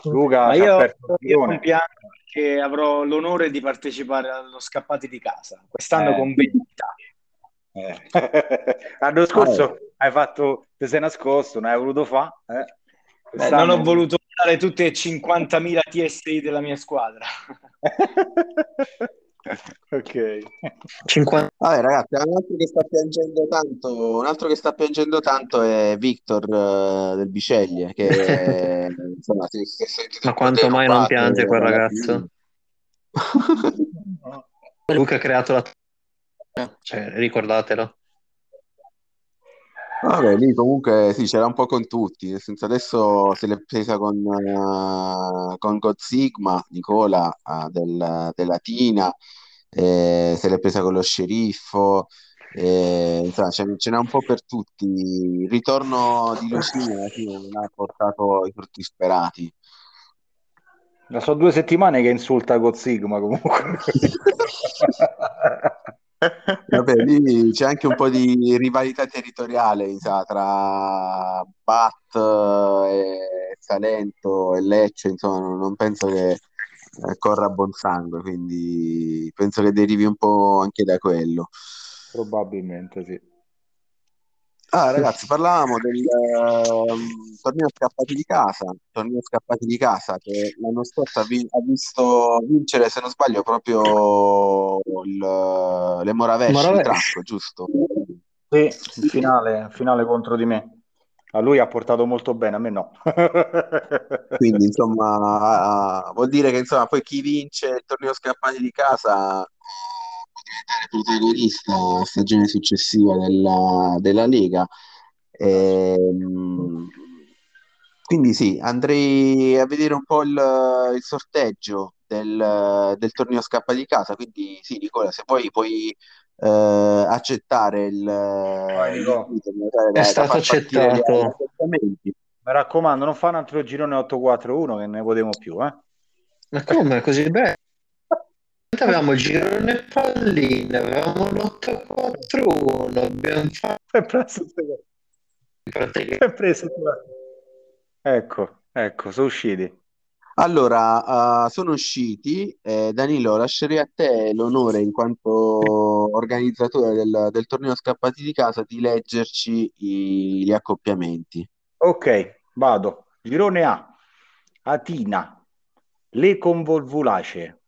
Luca Ma io, io non piango perché avrò l'onore di partecipare allo Scappati di casa, quest'anno Eh. con vendita. Eh. L'anno scorso hai fatto, ti sei nascosto, non hai voluto fare. Eh. Beh, non ho voluto dare tutte e 50.000 TSI della mia squadra. ok. 50 Vabbè, ragazzi, un altro che sta piangendo tanto, un altro che sta piangendo tanto è Victor eh, del Biceglie, che insomma, si, si è sentito Ma quanto mai non piange quel dalla ragazzo? Luca ha creato la... Cioè, ricordatelo. Vabbè, lì comunque sì, c'era un po' con tutti, nel senso adesso se l'è presa con, eh, con God Sigma, Nicola eh, del, della Tina, eh, se l'è presa con lo sceriffo, eh, insomma ce, ce n'è un po' per tutti. Il ritorno di Lucina alla fine non ha portato i frutti sperati. Da so due settimane che insulta God Sigma comunque. Vabbè, lì c'è anche un po' di rivalità territoriale, sa, tra Bat e Salento e Lecce, insomma, non non penso che eh, corra a buon sangue, quindi penso che derivi un po' anche da quello. Probabilmente sì. Ah, ragazzi, parlavamo del ehm, torneo scappati di casa, torneo scappati di casa che l'anno scorso ha, vi- ha visto vincere, se non sbaglio, proprio il, le Moravesci, il Moravesci. Trasco, giusto? Sì, in finale, in finale contro di me. A lui ha portato molto bene, a me no. Quindi, insomma, vuol dire che insomma, poi chi vince il torneo scappati di casa diventare protagonista la stagione successiva della, della Lega. Ehm, quindi sì, andrei a vedere un po' il, il sorteggio del, del torneo scappa di casa. Quindi sì, Nicola, se poi puoi eh, accettare il, Nico. da- È da stato gli accettato. Mi raccomando, non fa un altro girone 8-4-1 che ne potremo più, eh? Ma come? È così bello? Avevamo il girone palline, avevamo l'8-4-1, abbiamo fatto È preso, è preso. Ecco, ecco, sono usciti. Allora, eh, sono usciti. Eh, Danilo, lascerei a te l'onore, in quanto organizzatore del, del torneo Scappati di Casa, di leggerci i- gli accoppiamenti. Ok, vado. Girone A, Atina, Le Convolvulacee,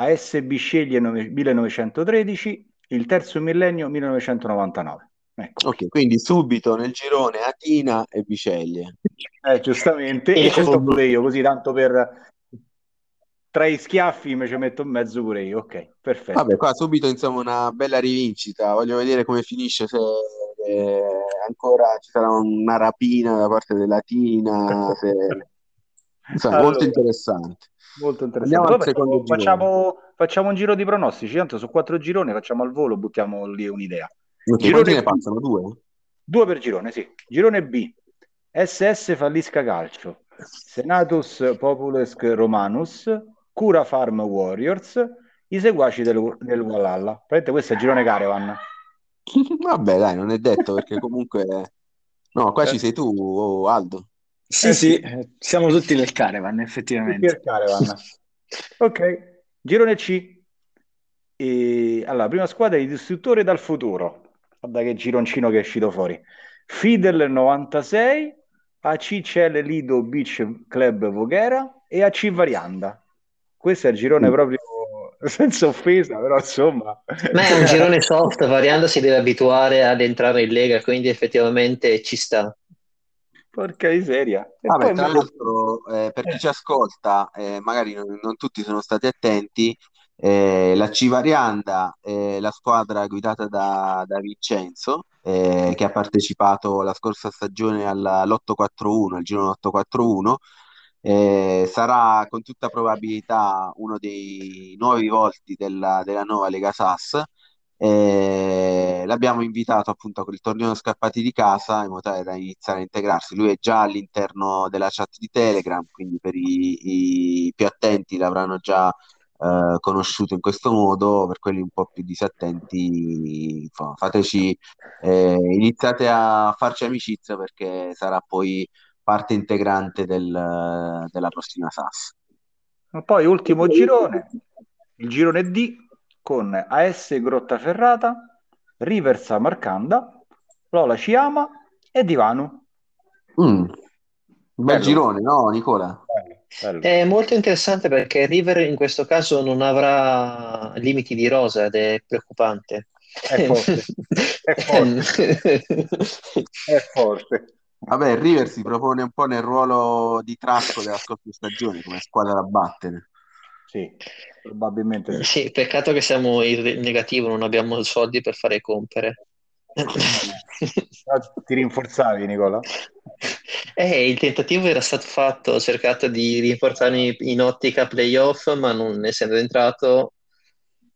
AS Bisceglie nove- 1913, il terzo millennio 1999. Ecco, Ok, quindi subito nel girone Atina e Biceglie. eh, giustamente, e ci sto pure io, così tanto per tra i schiaffi mi ci metto in mezzo pure io. Ok, perfetto. Vabbè, qua subito insomma una bella rivincita. Voglio vedere come finisce, se eh, ancora ci sarà una rapina da parte dell'Atina. Se... Insomma, Allora, molto interessante. Molto interessante. facciamo, girone. facciamo, facciamo un giro di pronostici, tanto su quattro gironi facciamo al volo, buttiamo lì un'idea. Girone ne passano? Due? Due per girone, sì. Girone B. SS Fallisca Calcio, Senatus Populus Romanus, Cura Farm Warriors, i seguaci del, del Valhalla. Praticamente questo è il girone Caravan. Vabbè, dai, non è detto perché comunque... No, qua ci sei tu, oh, Aldo. Sì, Eh, sì, sì. eh, siamo tutti nel caravan, Tutti effettivamente. al Caravan. Ok, girone C. E, allora, prima squadra è il distruttore dal futuro. Guarda che gironcino che è uscito fuori. Fidel 96, ACCL Lido Beach Club Voghera e AC Varianda. Questo è il girone Mm. proprio senza offesa, però insomma. Ma è un girone soft, Varianda si deve abituare ad entrare in Lega, quindi effettivamente ci sta. Porca miseria. E Vabbè, tra l'altro, eh, per chi ci ascolta, eh, magari non, non tutti sono stati attenti, eh, la Civarianda è la squadra guidata da, da Vincenzo, eh, che ha partecipato la scorsa stagione alla- all'841, al girone 841, eh, sarà con tutta probabilità uno dei nuovi volti della, della nuova Lega Sass. Eh, l'abbiamo invitato appunto a quel torneo scappati di casa in modo tale da iniziare a integrarsi. Lui è già all'interno della chat di Telegram, quindi per i, i più attenti l'avranno già eh, conosciuto in questo modo, per quelli un po' più disattenti, fa- fateci, eh, iniziate a farci amicizia perché sarà poi parte integrante del- della prossima SAS. Ma poi ultimo girone, il girone D con AS Grottaferrata, Rivers Marcanda, Lola Ciama e Divano. Mm, un bel girone, no, Nicola? Bello. È molto interessante perché River in questo caso non avrà limiti di rosa ed è preoccupante. È forte, è forte, è forte. Vabbè, il River si propone un po' nel ruolo di Trasco della scorsa stagione come squadra da battere. Sì, probabilmente sì. Sì, peccato che siamo in negativo, non abbiamo soldi per fare compere. Ti rinforzavi, Nicola? Eh, il tentativo era stato fatto, ho cercato di rinforzarmi in ottica playoff, ma non essendo entrato,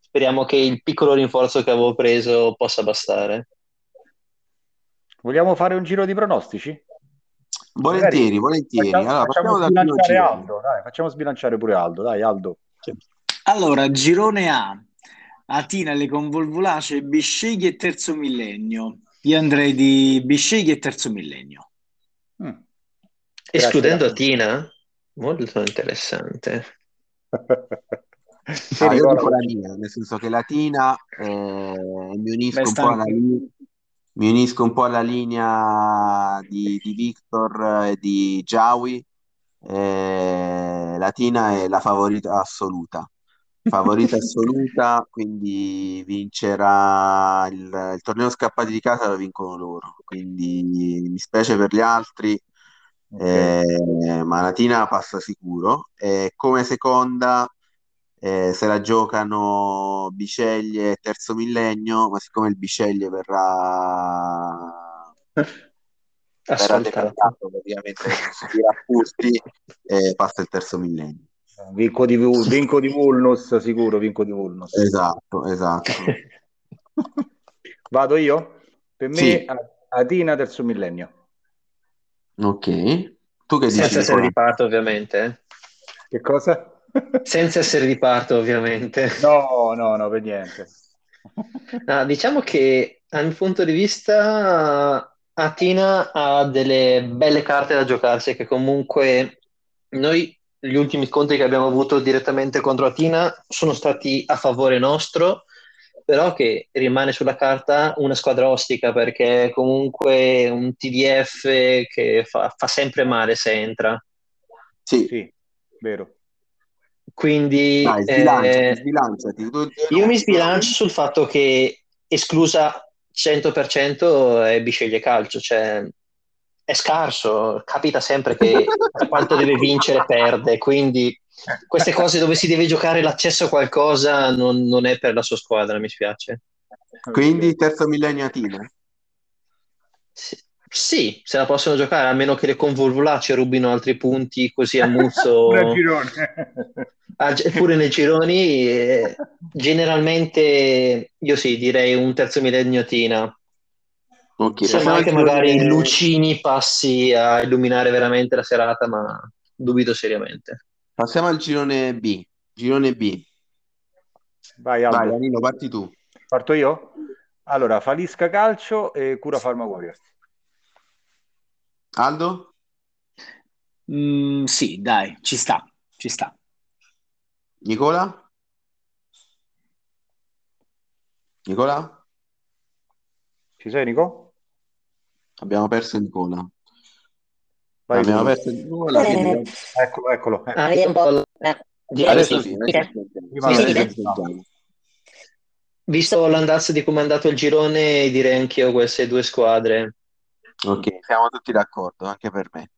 speriamo che il piccolo rinforzo che avevo preso possa bastare. Vogliamo fare un giro di pronostici? Volentieri, volentieri. Facciamo, Allora, facciamo sbilanciare. Aldo, dai, facciamo sbilanciare pure Aldo, dai Aldo. Allora, girone A, Atina, le convolvulacee, Bisceglie e Terzo Millennio. Io andrei di Bisceglie e Terzo Millennio. Mm. Escludendo. Atina? Molto interessante. Ah, io dico la mia, nel senso che Latina eh, mi unisco Beh, un sta po' alla anche- linea, mi unisco un po' alla linea di, di Victor e di Jawi. Eh, Latina è la favorita assoluta. Favorita assoluta, quindi vincerà il, il torneo scappati di casa lo vincono loro. Quindi mi spiace per gli altri, eh, ma Latina passa sicuro. E come seconda eh, se la giocano Biceglie e Terzo Millennio, ma siccome il Biceglie verrà, verrà praticamente subirà furti, eh, passa il Terzo Millennio. Vinco di, vinco di Vulnus, sicuro, vinco di Vulnus. Esatto, esatto. Vado io? Per me, Sì. Atina terzo millennio. Ok. Tu che dici, Senza essere Nicola? di parte, ovviamente. eh. Che cosa? Senza essere di parte, ovviamente. No, no, no, per niente. No, diciamo che dal mio punto di vista Atina ha delle belle carte da giocarsi che comunque noi gli ultimi scontri che abbiamo avuto direttamente contro Atina sono stati a favore nostro, però che rimane sulla carta una squadra ostica perché comunque un TDF che fa, fa sempre male se entra. Sì, Sì, vero. Quindi dai, sbilanciati, eh, sbilanciati. Tu- tu- Io mi sbilancio sul fatto che esclusa 100% è Bisceglie Calcio, cioè è scarso, capita sempre che quanto deve vincere perde, quindi queste cose dove si deve giocare l'accesso a qualcosa non, non è per la sua squadra, mi spiace. Quindi Terzo Millennio Atina. Sì, sì, se la possono giocare, a meno che le convolvulacce rubino altri punti così a muzzo. Pure a girone. Ah, nei gironi, eh, generalmente io sì, direi un terzo millennio Tina. Ok, Se passiamo mai al che magari Lucini passi a illuminare veramente la serata, ma dubito seriamente. Passiamo al girone B. Girone B. Vai, Vai, Aldo. Danilo, parti tu. Parto io? Allora, Falisca Calcio e Cura Farma Warriors. Aldo? Mm, sì, dai, ci sta, ci sta. Nicola? Nicola? Ci sei, Nico? Abbiamo perso Nicola. Vai, Abbiamo tu. perso Nicola. quindi- Eccolo, eccolo. Eh, Ah, eh, Adesso sì. Visto l'andazzo di come è andato il girone, direi anch'io queste due squadre. Ok, siamo tutti d'accordo, anche per me.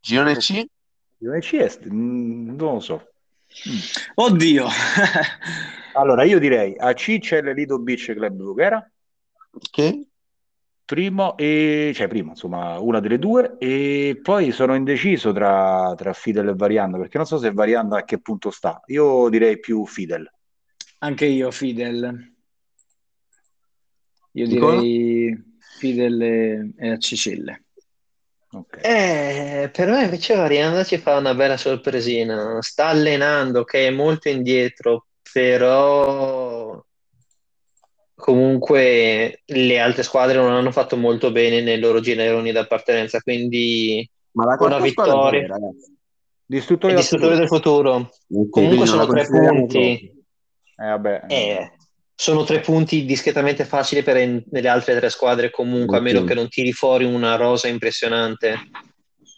Girone C? Girone C est? Mm, non lo so. Oddio. Allora, io direi AC c'è l'Elido Beach Club Voghera, Ok. primo e cioè primo, insomma, una delle due, e poi sono indeciso tra, tra Fidel e Varianda, perché non so se Varianda a che punto sta. Io direi più Fidel. Anche io, Fidel. Io Nicola? direi Fidel e, e a Cicelle. Ok. Eh, per me invece Varianda ci fa una bella sorpresina. Sta allenando, che è molto indietro, però comunque le altre squadre non hanno fatto molto bene nei loro gironi d'appartenenza, quindi Ma la Una vittoria. i del futuro. futuro. Comunque sono tre punti. Eh, vabbè, Eh, sono tre punti discretamente facili per en- le altre tre squadre comunque, a Ok. meno che non tiri fuori una rosa impressionante.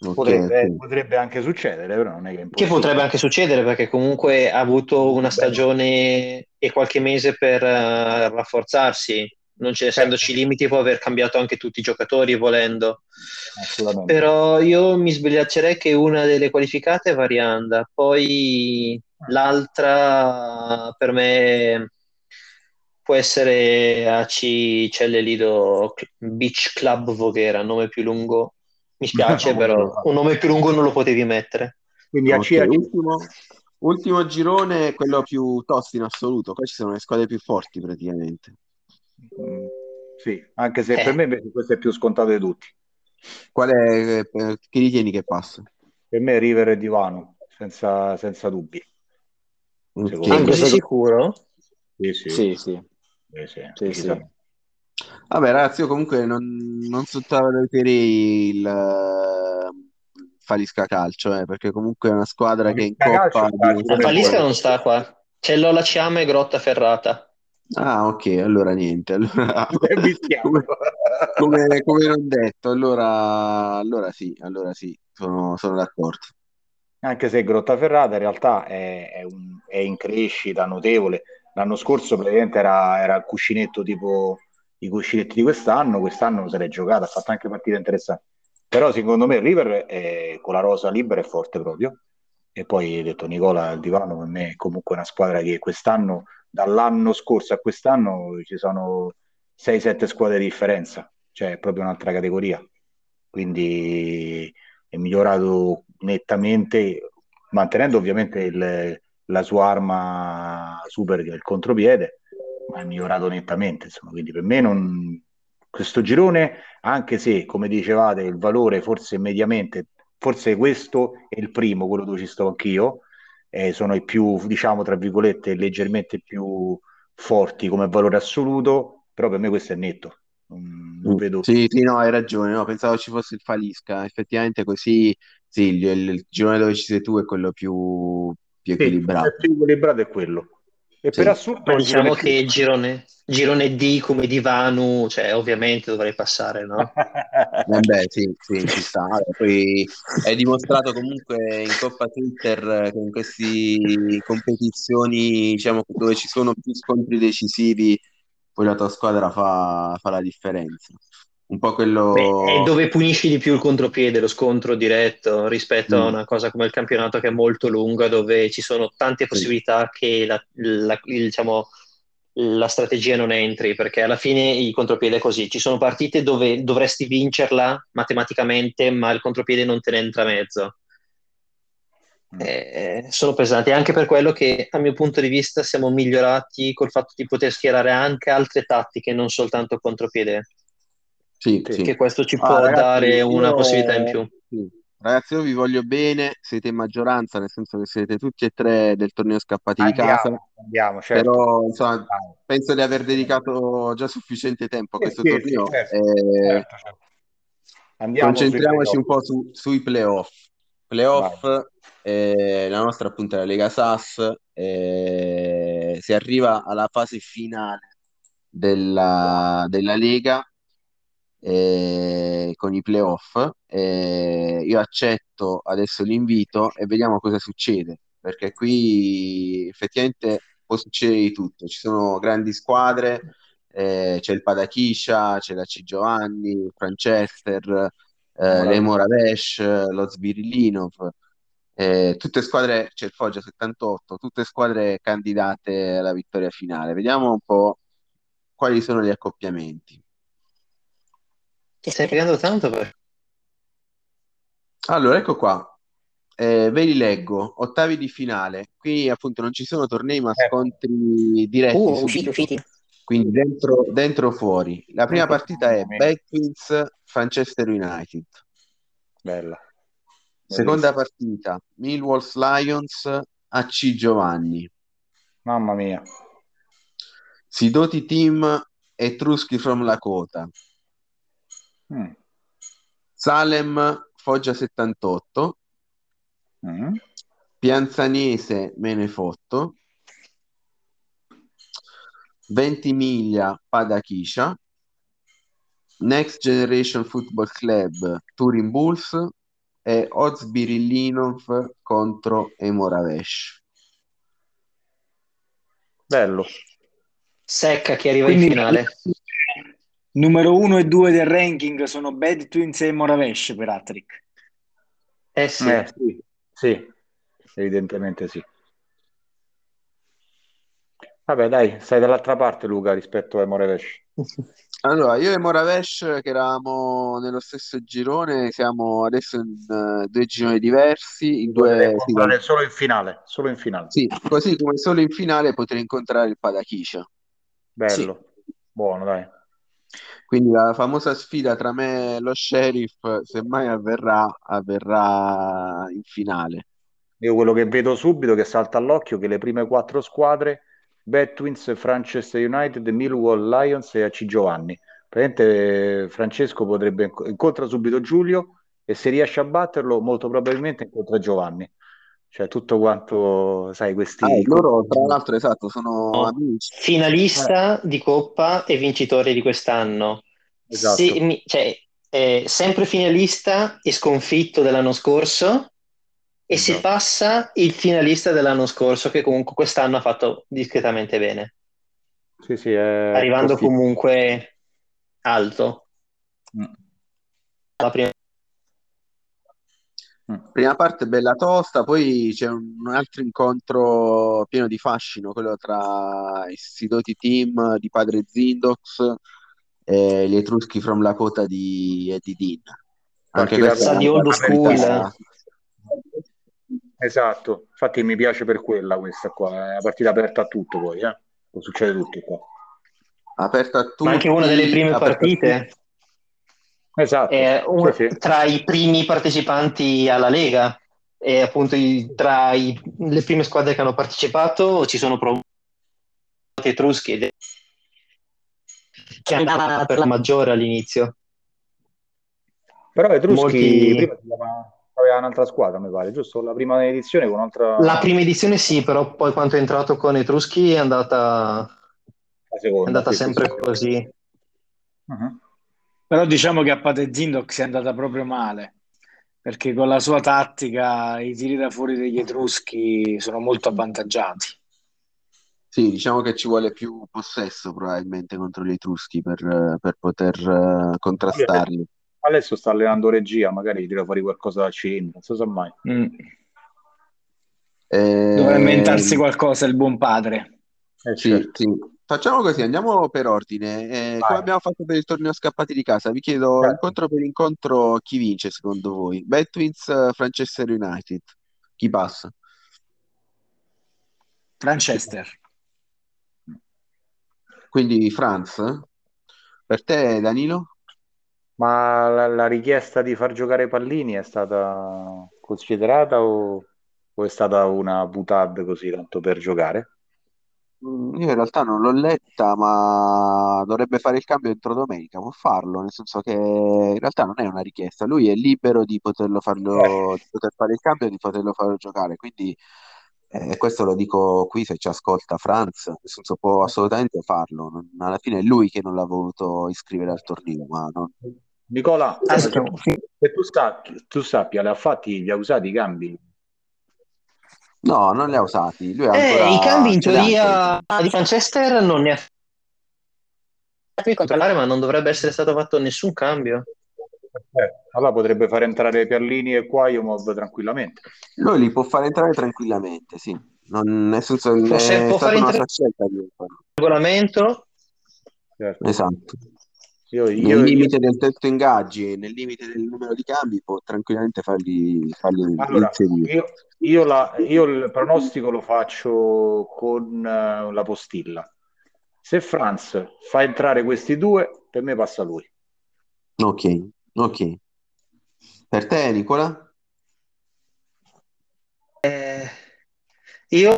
Ok, potrebbe, ok. potrebbe anche succedere, però non è che è Che potrebbe anche succedere perché comunque ha avuto una stagione e qualche mese per eh, rafforzarsi, non ne essendoci limiti, può aver cambiato anche tutti i giocatori volendo. Però io mi sbilacerei che una delle qualificate è Varianda, poi l'altra per me può essere AC Celle Lido Beach Club Voghera, nome più lungo. Mi spiace, No, però un nome più lungo non lo potevi mettere. Quindi AC, Ok, AC. ultimo, ultimo girone, quello più tosto in assoluto. Qua ci sono le squadre più forti praticamente. Mm, sì, anche se Eh. per me invece questo è più scontato di tutti. Qual è, eh, chi ritieni che passa? Per me River e Divano, senza, senza dubbi. Ok. Secondo me. così sicuro? Sì, sì. Sì, sì. Sì, sì, Sì. Vabbè, ragazzi, io comunque non, non sottovaluterei il, il Falisca Calcio, eh, perché comunque è una squadra che in Coppa... Calcio La Falisca non sta qua. C'è Lola Ciama e Grotta Ferrata. Ah, ok, allora niente. Allora, come, come, come non detto, allora, allora sì, allora sì, sono, sono d'accordo. Anche se Grottaferrata in realtà è, è un- è in crescita notevole. L'anno scorso praticamente era, era il cuscinetto tipo i cuscinetti di quest'anno, quest'anno se l'è giocata, ha fatto anche partite interessanti. Però secondo me il River è- con la rosa libera è forte proprio. E poi hai detto Nicola, il Divano per me è comunque una squadra che quest'anno, dall'anno scorso a quest'anno, ci sono 6-7 squadre di differenza, cioè è proprio un'altra categoria. Quindi è migliorato nettamente, mantenendo ovviamente il- la sua arma super, che è il contropiede, ma è migliorato nettamente. Insomma. Quindi per me non... questo girone, anche se, come dicevate, il valore forse mediamente, forse questo è il primo, quello dove ci sto anch'io, eh, sono i più, diciamo, tra virgolette, leggermente più forti come valore assoluto, però per me questo è netto. Non, non vedo... Sì, sì, no, hai ragione, no, pensavo ci fosse il Falisca, effettivamente così, sì, il, il girone dove ci sei tu è quello più, più Sì, equilibrato. il più equilibrato è quello. E Sì. per assurdo diciamo che il girone, girone D come Divanu, cioè ovviamente dovrei passare, no? Eh beh, sì, sì, ci sta. Vabbè, Poi è dimostrato comunque in Coppa Inter che in queste competizioni, diciamo, dove ci sono più scontri decisivi, poi la tua squadra fa, fa la differenza. Un po' Beh, è quello... dove punisci di più il contropiede, lo scontro diretto, rispetto a Mm, una cosa come il campionato che è molto lunga, dove ci sono tante sì, possibilità che la, la- il- diciamo, la strategia non entri, perché alla fine il contropiede è così. Ci sono partite dove dovresti vincerla matematicamente, ma il contropiede non te ne entra mezzo. Mm. Eh, sono pesanti, anche per quello che, a mio punto di vista, siamo migliorati col fatto di poter schierare anche altre tattiche, non soltanto il contropiede, sì, Sì. sì. che questo ci Ah, può ragazzi, dare una io... possibilità in più. sì. Ragazzi, io vi voglio bene, siete in maggioranza, nel senso che siete tutti e tre del torneo scappati di casa, Andiamo, andiamo, certo. però insomma, Andiamo. penso di aver dedicato già sufficiente tempo a Sì, questo sì, sì, torneo. certo, Eh, certo, certo. Andiamo concentriamoci un po' su- sui playoff. Playoff, eh, la nostra appunto è la Lega SAS, eh, si arriva alla fase finale della, della Lega eh, con i playoff. Eh, io accetto adesso l'invito e vediamo cosa succede, perché qui effettivamente può succedere di tutto. Ci sono grandi squadre, eh, c'è il Padachiscia, c'è la C Giovanni, il Franchester, eh, l'Emo Ravesh, lo Zbirilinov, eh, tutte squadre, c'è il Foggia 78, tutte squadre candidate alla vittoria finale. Vediamo un po' quali sono gli accoppiamenti. Ti stai pagando tanto per... Allora, ecco qua. Eh, ve li leggo, ottavi di finale. Qui appunto non ci sono tornei ma Ecco. scontri diretti Uh, usciti, subito. usciti. Quindi dentro, dentro o fuori. La prima partita è Twins Manchester United. Bella. Seconda partita Millwall's Lions AC Giovanni. Mamma mia. Sidoti Team Etruschi from Lakota. Mm. Salem Foggia 78. Mm. Pianzanese Menefotto. Ventimiglia Padachiscia. Next Generation Football Club Turin Bulls e Oz Birillinov contro Emoravesh. Bello. Secca che arriva in Quindi finale. Numero uno e due del ranking sono Bad Twins e Moravesh per Attrick. Eh sì. Eh, sì, sì, evidentemente sì. Vabbè, dai, stai dall'altra parte, Luca, rispetto ai Morevesh. Allora, io e Moravesh, che eravamo nello stesso girone, siamo adesso in eh, due gironi diversi, in due, sì, solo in finale, solo in finale. sì, così come solo in finale potrei incontrare il Padachiscia. Bello, buono, dai. Quindi la famosa sfida tra me e lo sheriff, se mai avverrà, avverrà in finale. Io quello che vedo subito che salta all'occhio che le prime quattro squadre, Bad Manchester United, Millwall, Lions e AC Giovanni. Praticamente eh, Francesco potrebbe inc- incontra subito Giulio e se riesce a batterlo molto probabilmente incontra Giovanni. Cioè tutto quanto, sai, questi... Ah, loro tra l'altro esatto, sono No. amici. Finalista di Coppa e vincitore di quest'anno. Esatto. Se- mi- cioè, è sempre finalista e sconfitto dell'anno scorso e si Esatto. passa il finalista dell'anno scorso che comunque quest'anno ha fatto discretamente bene, Sì, sì, è arrivando fortissimo. comunque alto. Mm. La prima. Prima parte bella tosta, poi c'è un, un altro incontro pieno di fascino, quello tra i Sidoti Team di padre Zindox e gli Etruschi from Lakota di Eddie Dean. Anche questa di old school. Esatto, infatti mi piace per quella questa qua, è una partita aperta a tutto poi, eh? Può succedere tutto qua. aperta a tutti, ma anche una delle prime partite. Esatto, È un- sì, sì. tra i primi partecipanti alla Lega e appunto i- tra i- le prime squadre che hanno partecipato ci sono proprio gli Etruschi ed- che andava per la maggiore all'inizio. Però Etruschi Molti- prima aveva un'altra squadra, mi pare, giusto? La prima edizione con un'altra... La prima edizione sì, però poi quando è entrato con Etruschi è andata, la è seconda, andata sì, sempre sì. così. Mhm. Però diciamo che a Pate Zindox è andata proprio male, perché con la sua tattica i tiri da fuori degli Etruschi sono molto avvantaggiati. Sì, diciamo che ci vuole più possesso probabilmente contro gli Etruschi per, per poter eh, contrastarli. Adesso sta allenando regia, magari tira fuori qualcosa da centro, non so se mai. Mm. Eh, Dovrà inventarsi qualcosa il buon padre. Eh, Sì, certo. sì. Facciamo così, andiamo per ordine. Eh, Vai. come abbiamo fatto per il torneo scappati di casa, vi chiedo Certo. incontro per incontro chi vince secondo voi? Betwins, eh, Manchester United. Chi passa? Franchester. Quindi Franz? Per te, Danilo? Ma la, la richiesta di far giocare Pallini è stata considerata o, o è stata una butad così tanto per giocare? Mm, Io in realtà non l'ho letta, ma dovrebbe fare il cambio entro domenica. Può farlo, nel senso che in realtà non è una richiesta. Lui è libero di poterlo farlo, di poter fare il cambio e di poterlo farlo giocare. Quindi eh, questo lo dico qui se ci ascolta Franz, nel senso può assolutamente farlo. Non- alla fine è lui che non l'ha voluto iscrivere al torneo, ma non- Nicola, sì. se tu, sappi- tu sappia, li ha fatti, li ha usati i cambi? No, non li ha usati. Lui Eh, i cambi in teoria di Manchester non ne ha fatti controllare, ma non dovrebbe essere stato fatto nessun cambio. Eh, allora potrebbe far entrare Pierlini e Quagliomov tranquillamente. Lui li può fare entrare tranquillamente, sì. Non, nel senso che Può, è può fare entrare il regolamento. Certo. Esatto. Io, Nel io- io- limite del tetto ingaggi e nel limite del numero di cambi può tranquillamente farli, farli allora, inserire. io, io la- io il pronostico lo faccio con eh, la postilla. Se Franz fa entrare questi due, per me passa lui. Ok, ok. Per te, Nicola? Eh, io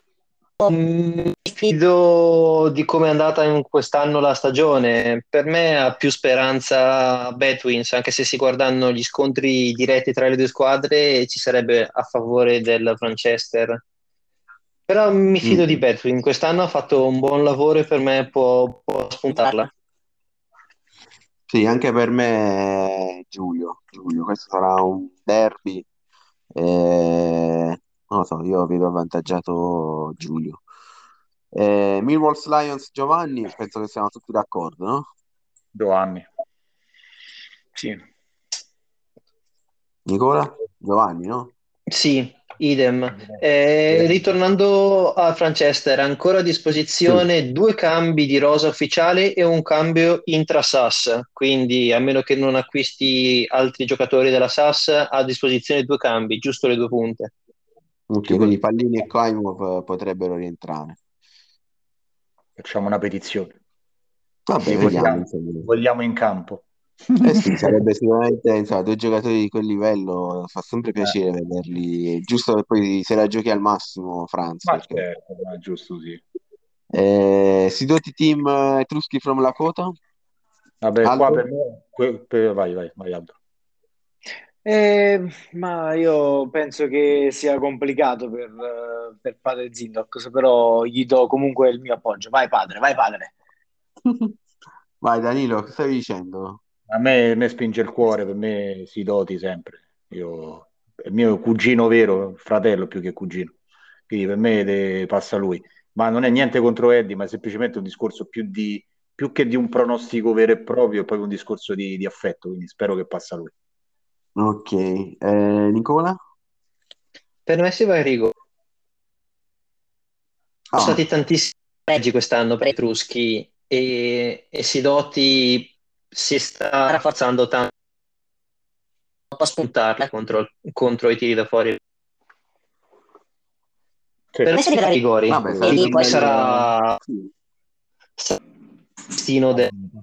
fido di come è andata in quest'anno la stagione. Per me ha più speranza Betwins, anche se si guardano gli scontri diretti tra le due squadre, ci sarebbe a favore del Manchester. Però mi fido Mm. di Betwin. Quest'anno ha fatto un buon lavoro e per me può, può spuntarla. Sì, anche per me Giulio. Giulio, questo sarà un derby. Eh, non lo so, io vedo avvantaggiato Giulio. Eh, Millwall's Lions Giovanni, penso che siamo tutti d'accordo, no? Giovanni. Sì. Nicola? Giovanni, no? Sì, idem. Eh, ritornando a Franchester, ancora a disposizione due cambi di rosa ufficiale e un cambio intra-SAS, quindi a meno che non acquisti altri giocatori della SAS, ha a disposizione due cambi, giusto le due punte. Ok, quindi Pallini e Koimov potrebbero rientrare. Facciamo una petizione. Vabbè, vediamo. vogliamo, vogliamo in campo. Eh sì, sarebbe sicuramente, insomma, due giocatori di quel livello, fa sempre piacere vederli, giusto che poi se la giochi al massimo, Franz. Ma perché- certo, giusto sì. Eh, Sidoti Team eh, Etruschi from Lakota? Vabbè, Aldo? qua per me... que- per- vai, vai, vai, Aldo. Eh, ma io penso che sia complicato per, eh, per padre Zindox, però gli do comunque il mio appoggio. Vai padre, vai padre. Vai Danilo, che stavi dicendo? A me, a me spinge il cuore, per me si doti sempre. Io, è il mio cugino vero, fratello più che cugino. Quindi per me de- passa lui. Ma non è niente contro Eddie, ma è semplicemente un discorso più, di, più che di un pronostico vero e proprio, è proprio un discorso di, di affetto. Quindi spero che passa lui. Ok, eh, Nicola? Per me si va in rigore. Ah, Sono stati tantissimi pareggi quest'anno per i Etruschi e, e Sidoti si sta rafforzando tanto a spuntarla contro, contro i tiri da fuori. Sì. Per me si arriverà ai rigori vabbè, e sarebbe lì un poi bel- sarà sì. sarà il destino del Mm,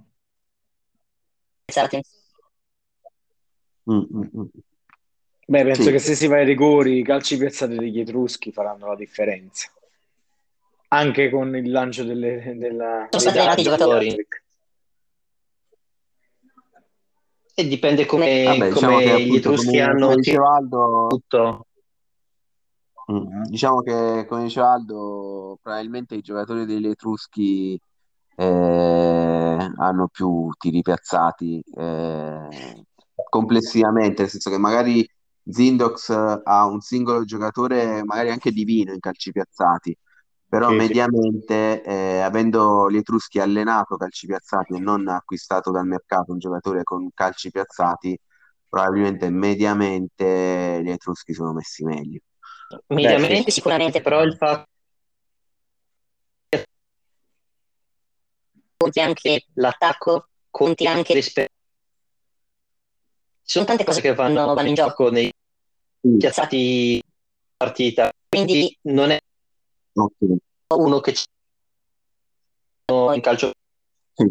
mm, mm. Beh, penso Sì. che se si va ai rigori, i calci piazzati degli Etruschi faranno la differenza. Anche con il lancio delle, della, Sono stati arrivati i giocatori. Patrick. e dipende come, Vabbè, diciamo come che gli appunto, Etruschi come, hanno Aldo, tutto. mm, diciamo che come diceva Aldo, probabilmente i giocatori degli Etruschi eh, hanno più tiri piazzati eh, complessivamente, nel senso che magari Zindox ha un singolo giocatore magari anche divino in calci piazzati, però Sì, sì. mediamente eh, avendo gli Etruschi allenato calci piazzati e non acquistato dal mercato un giocatore con calci piazzati, probabilmente mediamente gli Etruschi sono messi meglio. Mediamente Beh, sì. sicuramente, però il fatto conti anche l'attacco, conti anche rispetto. Ci sono tante cose che vanno, vanno in gioco nei piazzati partita, quindi non è uno che c'è in calcio. Sì.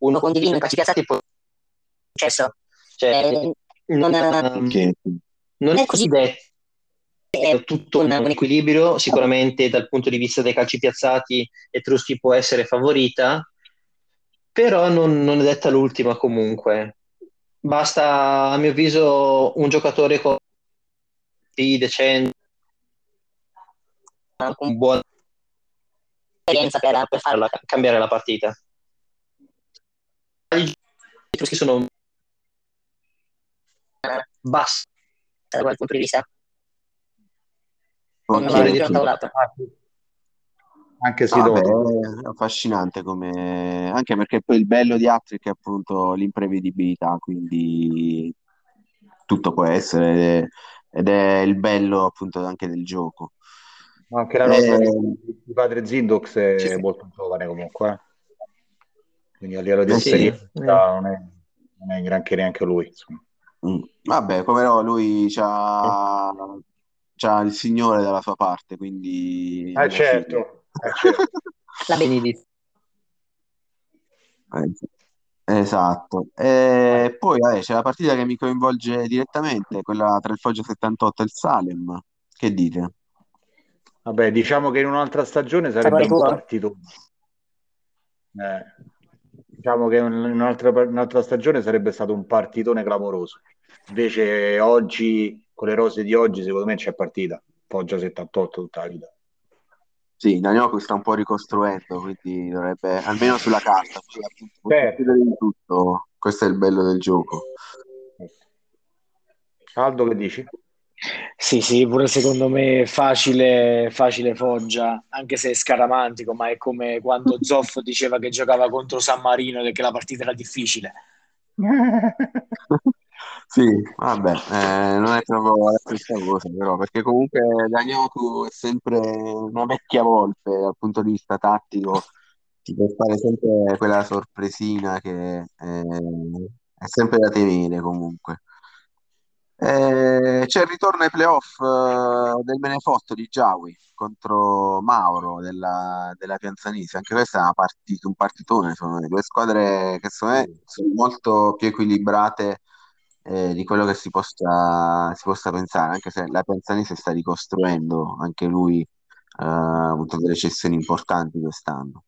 Uno con divino in calci piazzati può successo. Cioè, non, Ok. non è così detto. È tutto un, un equilibrio, sicuramente dal punto di vista dei calci piazzati Etruschi può essere favorita, però non, non è detta l'ultima comunque. Basta, a mio avviso, un giocatore con di decente, con buona esperienza per, per farla cambiare la partita. Gli Etruschi sono bassi da quel punto di vista. Non. Anche se Ah, beh, dopo. è affascinante come... anche perché poi il bello di Hattrick è appunto l'imprevedibilità, quindi tutto può essere ed è, il bello appunto anche del gioco. Ma Anche la rosa Eh, di, padre Zindox è molto giovane comunque. eh. Quindi a livello di Eh sì. esperienza Mm. non è, non è granché neanche lui. insomma. Mm. Vabbè, come no, lui c'ha, c'ha il Signore dalla sua parte, quindi Eh alla fine... eh certo. La Benedizio. Eh, Esatto. E poi vabbè, c'è la partita che mi coinvolge direttamente, quella tra il Foggia 78 e il Salem. Che dite? Vabbè, diciamo che in un'altra stagione sarebbe un partito. Eh, diciamo che in un'altra, un'altra stagione sarebbe stato un partitone clamoroso. Invece oggi, con le rose di oggi, secondo me c'è partita. Foggia 78 tutta la vita. Sì, Daniel sta un po' ricostruendo, quindi dovrebbe, almeno sulla carta, può Certo. di tutto. Questo è il bello del gioco. Aldo, che dici? Sì, sì, pure secondo me facile, facile Foggia, anche se è scaramantico, ma è come quando Zoff diceva che giocava contro San Marino e che la partita era difficile. Sì, vabbè, eh, non è proprio la stessa cosa, però, perché comunque Daniel è sempre una vecchia volpe dal punto di vista tattico, ti può fare sempre quella sorpresina che eh, è sempre da temere comunque. Eh, c'è il ritorno ai playoff eh, del Menefotto di Giawi contro Mauro della, della Pianzanese. Anche questa è una partita, un partitone, sono due squadre che me sono molto più equilibrate eh, di quello che si possa, si possa pensare, anche se la Pianzanese sta ricostruendo anche lui eh, ha avuto delle cessioni importanti quest'anno.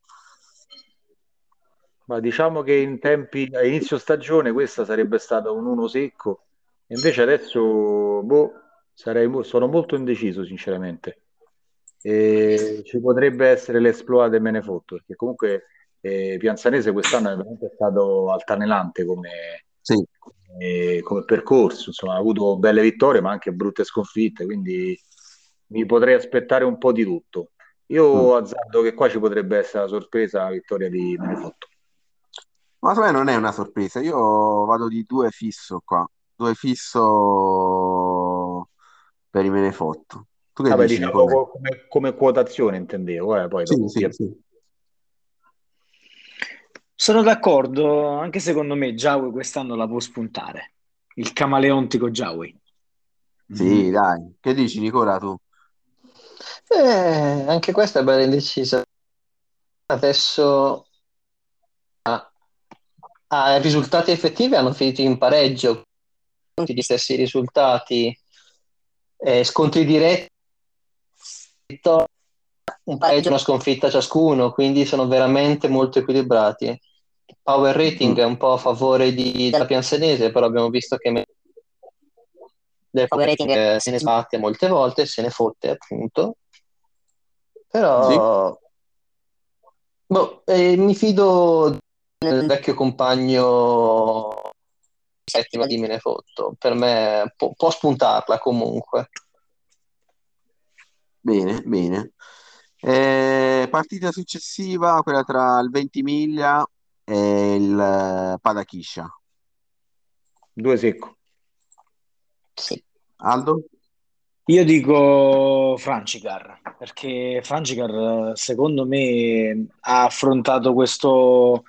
Ma diciamo che in tempi a inizio stagione questa sarebbe stata un uno secco, invece adesso boh, sarei, sono molto indeciso, sinceramente. E ci potrebbe essere l'esploit del Menefotto, perché comunque eh, Pianzanese quest'anno è veramente stato altalenante come, Sì. Come, come percorso, insomma, ha avuto belle vittorie, ma anche brutte sconfitte, quindi mi potrei aspettare un po' di tutto. Io Mm. azzardo che qua ci potrebbe essere la sorpresa, la vittoria di Menefotto. Ma secondo me non è una sorpresa. Io vado di due fisso qua. Due fisso per i Menefotto. Tu che Vabbè, dici, diciamo Nicola? co- come, come quotazione intendevo, eh, poi Sì, dopo sì, sì. Sono d'accordo, anche secondo me Giaui quest'anno la può spuntare. Il camaleontico Giaui. Sì, dai. Che dici, Nicola, tu? Eh, anche questa è bella indecisa. Adesso a, a risultati effettivi hanno finito in pareggio, tutti gli stessi risultati, eh, scontri diretti, un pareggio una sconfitta ciascuno, quindi sono veramente molto equilibrati. Power rating Mm. è un po' a favore di, della Piansenese, però abbiamo visto che del power rating eh, se ne sbatte molte volte, se ne fotte appunto. Però boh, eh, mi fido del vecchio compagno settima di Menefotto. Per me può, può spuntarla comunque. Bene, bene. Eh, partita successiva, quella tra il Ventimiglia e il eh, Padachiscia. due secco. Sì. Aldo? Io dico Francicar, perché Francicar eh, secondo me ha affrontato questo,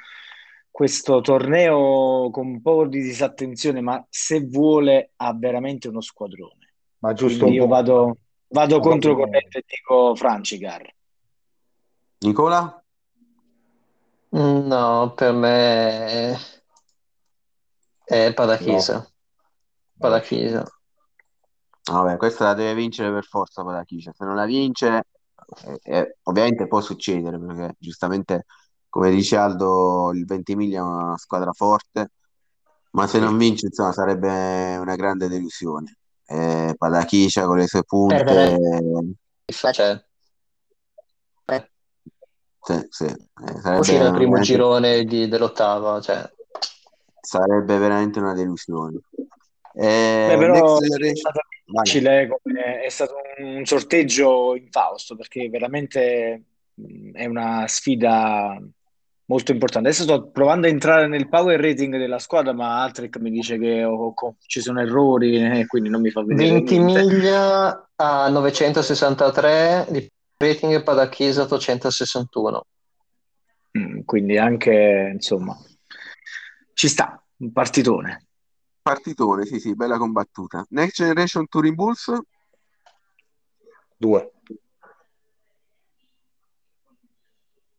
questo torneo con un po' di disattenzione, ma se vuole ha veramente uno squadrone. Ma giusto Quindi io vado, vado Ma contro proprio- corrente e dico Francicar. Nicola? No, per me è, Padachisa. Padachisa. Vabbè, questa la deve vincere per forza Padachiscia. Se non la vince, eh, eh, ovviamente può succedere, perché giustamente, come dice Aldo, il Ventimiglia è una squadra forte, ma se non vince, insomma, sarebbe una grande delusione. Eh, Padachiscia con le sue punte. Cioè, sì, sì, eh, uscire sarebbe nel primo veramente, girone di- dell'ottava, cioè. sarebbe veramente una delusione. Beh, Eh, però Next è stato come- è stato un sorteggio infausto perché veramente è una sfida molto importante. Adesso sto provando a entrare nel power rating della squadra, ma Altric mi dice che ho- ho- ci sono errori e quindi non mi fa vedere niente. Ventimiglia a 963, di rating e Padachisa 861. Mm, Quindi anche, insomma, ci sta, un partitone. Partitone, sì, sì, bella combattuta. Next Generation Touring Bulls, Due.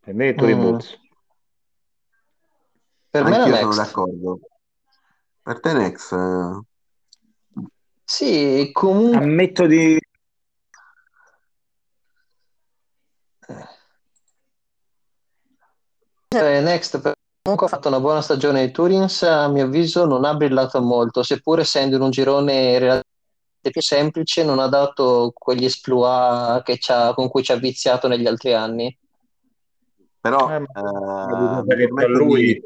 Per me è Touring Mm. Bulls. Per me anch'io la sono next. d'accordo. Per te Next, eh, Sì, comunque Ammetto di... eh, Next per- comunque ha fatto una buona stagione di Turins, a mio avviso non ha brillato molto, seppur essendo in un girone relativamente più semplice, non ha dato quegli esploit che c'ha- con cui ci ha viziato negli altri anni. però Eh, ma- eh, per permetto lui-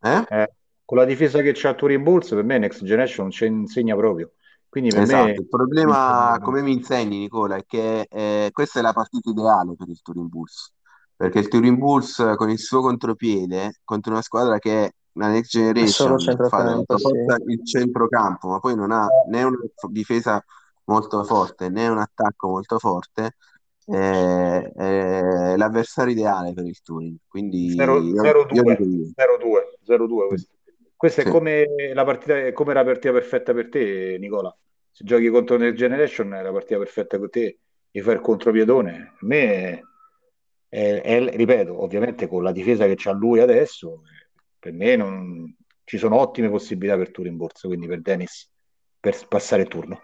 eh? Eh, con la difesa che c'ha Touring Bulls, per me Next Generation ci insegna proprio. Quindi per Esatto, me il problema, come mi insegni Nicola, è che eh, questa è la partita ideale per il Turin Bulls, perché il Turin Bulls eh, con il suo contropiede contro una squadra che è una next È generation fa sì. il centrocampo, ma poi non ha né una difesa molto forte né un attacco molto forte, eh, è l'avversario ideale per il Turin, quindi io, io 0-2, dico io. 0-2, 0-2 questo. Questa Sì. è come la partita, è come la partita perfetta per te, Nicola. Se giochi contro Next Generation è la partita perfetta per te, gli fai il contropiedone. Per me è, è- è- ripeto, ovviamente con la difesa che c'ha lui adesso, per me non, ci sono ottime possibilità per Turin Borsa, quindi per Dennis per passare il turno.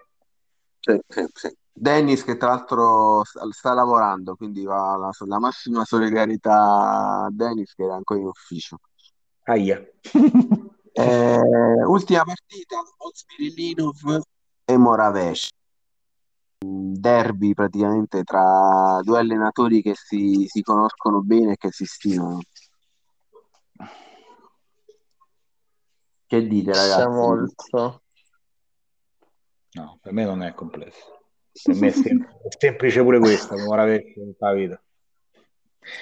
Sì, sì, sì. Dennis che tra l'altro sta, sta lavorando, quindi va la, la massima solidarietà a Dennis che era ancora in ufficio. Aia. Eh, ultima partita, Ozmirillinov e Moravesh. Derby praticamente tra due allenatori che si, si conoscono bene e che si stimano. Che dite, C'è ragazzi? molto. No, per me non è complesso. Per me è, sem- è semplice pure questa, come ora la vita.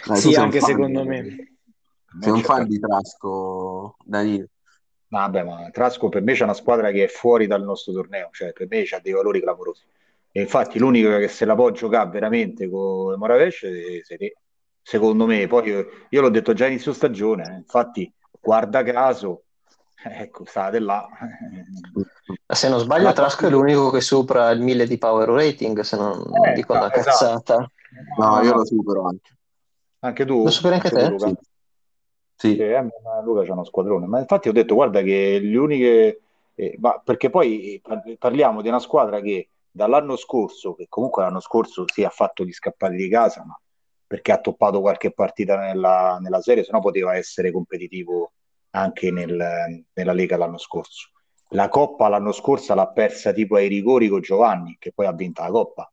Dai, Sì, anche secondo di- me. Sei un c'è fan di Trasco, Danilo. Vabbè, ma Trasco per me c'è una squadra che è fuori dal nostro torneo, cioè per me c'ha dei valori clamorosi. E infatti l'unico che se la può giocare veramente con Moravesh sei te. Secondo me, poi io, io l'ho detto già inizio stagione, eh, infatti guarda caso, ecco, state là. Se non sbaglio, La- Trasco è l'unico che supera il 1000 di power rating, se non Eh, dico una esatto. cazzata. No, io lo supero anche. Anche tu? Lo superi anche te? Luca? Sì. Sì. Sì, eh, ma Luca c'è uno squadrone, ma infatti ho detto, guarda che le uniche, eh, ma perché poi eh, par- parliamo di una squadra che dall'anno scorso, che comunque l'anno scorso si è fatto gli scappati di casa, ma perché ha toppato qualche partita nella, nella serie, se no poteva essere competitivo anche nel- nella Lega l'anno scorso. La Coppa l'anno scorso l'ha persa tipo ai rigori con Giovanni, che poi ha vinto la Coppa.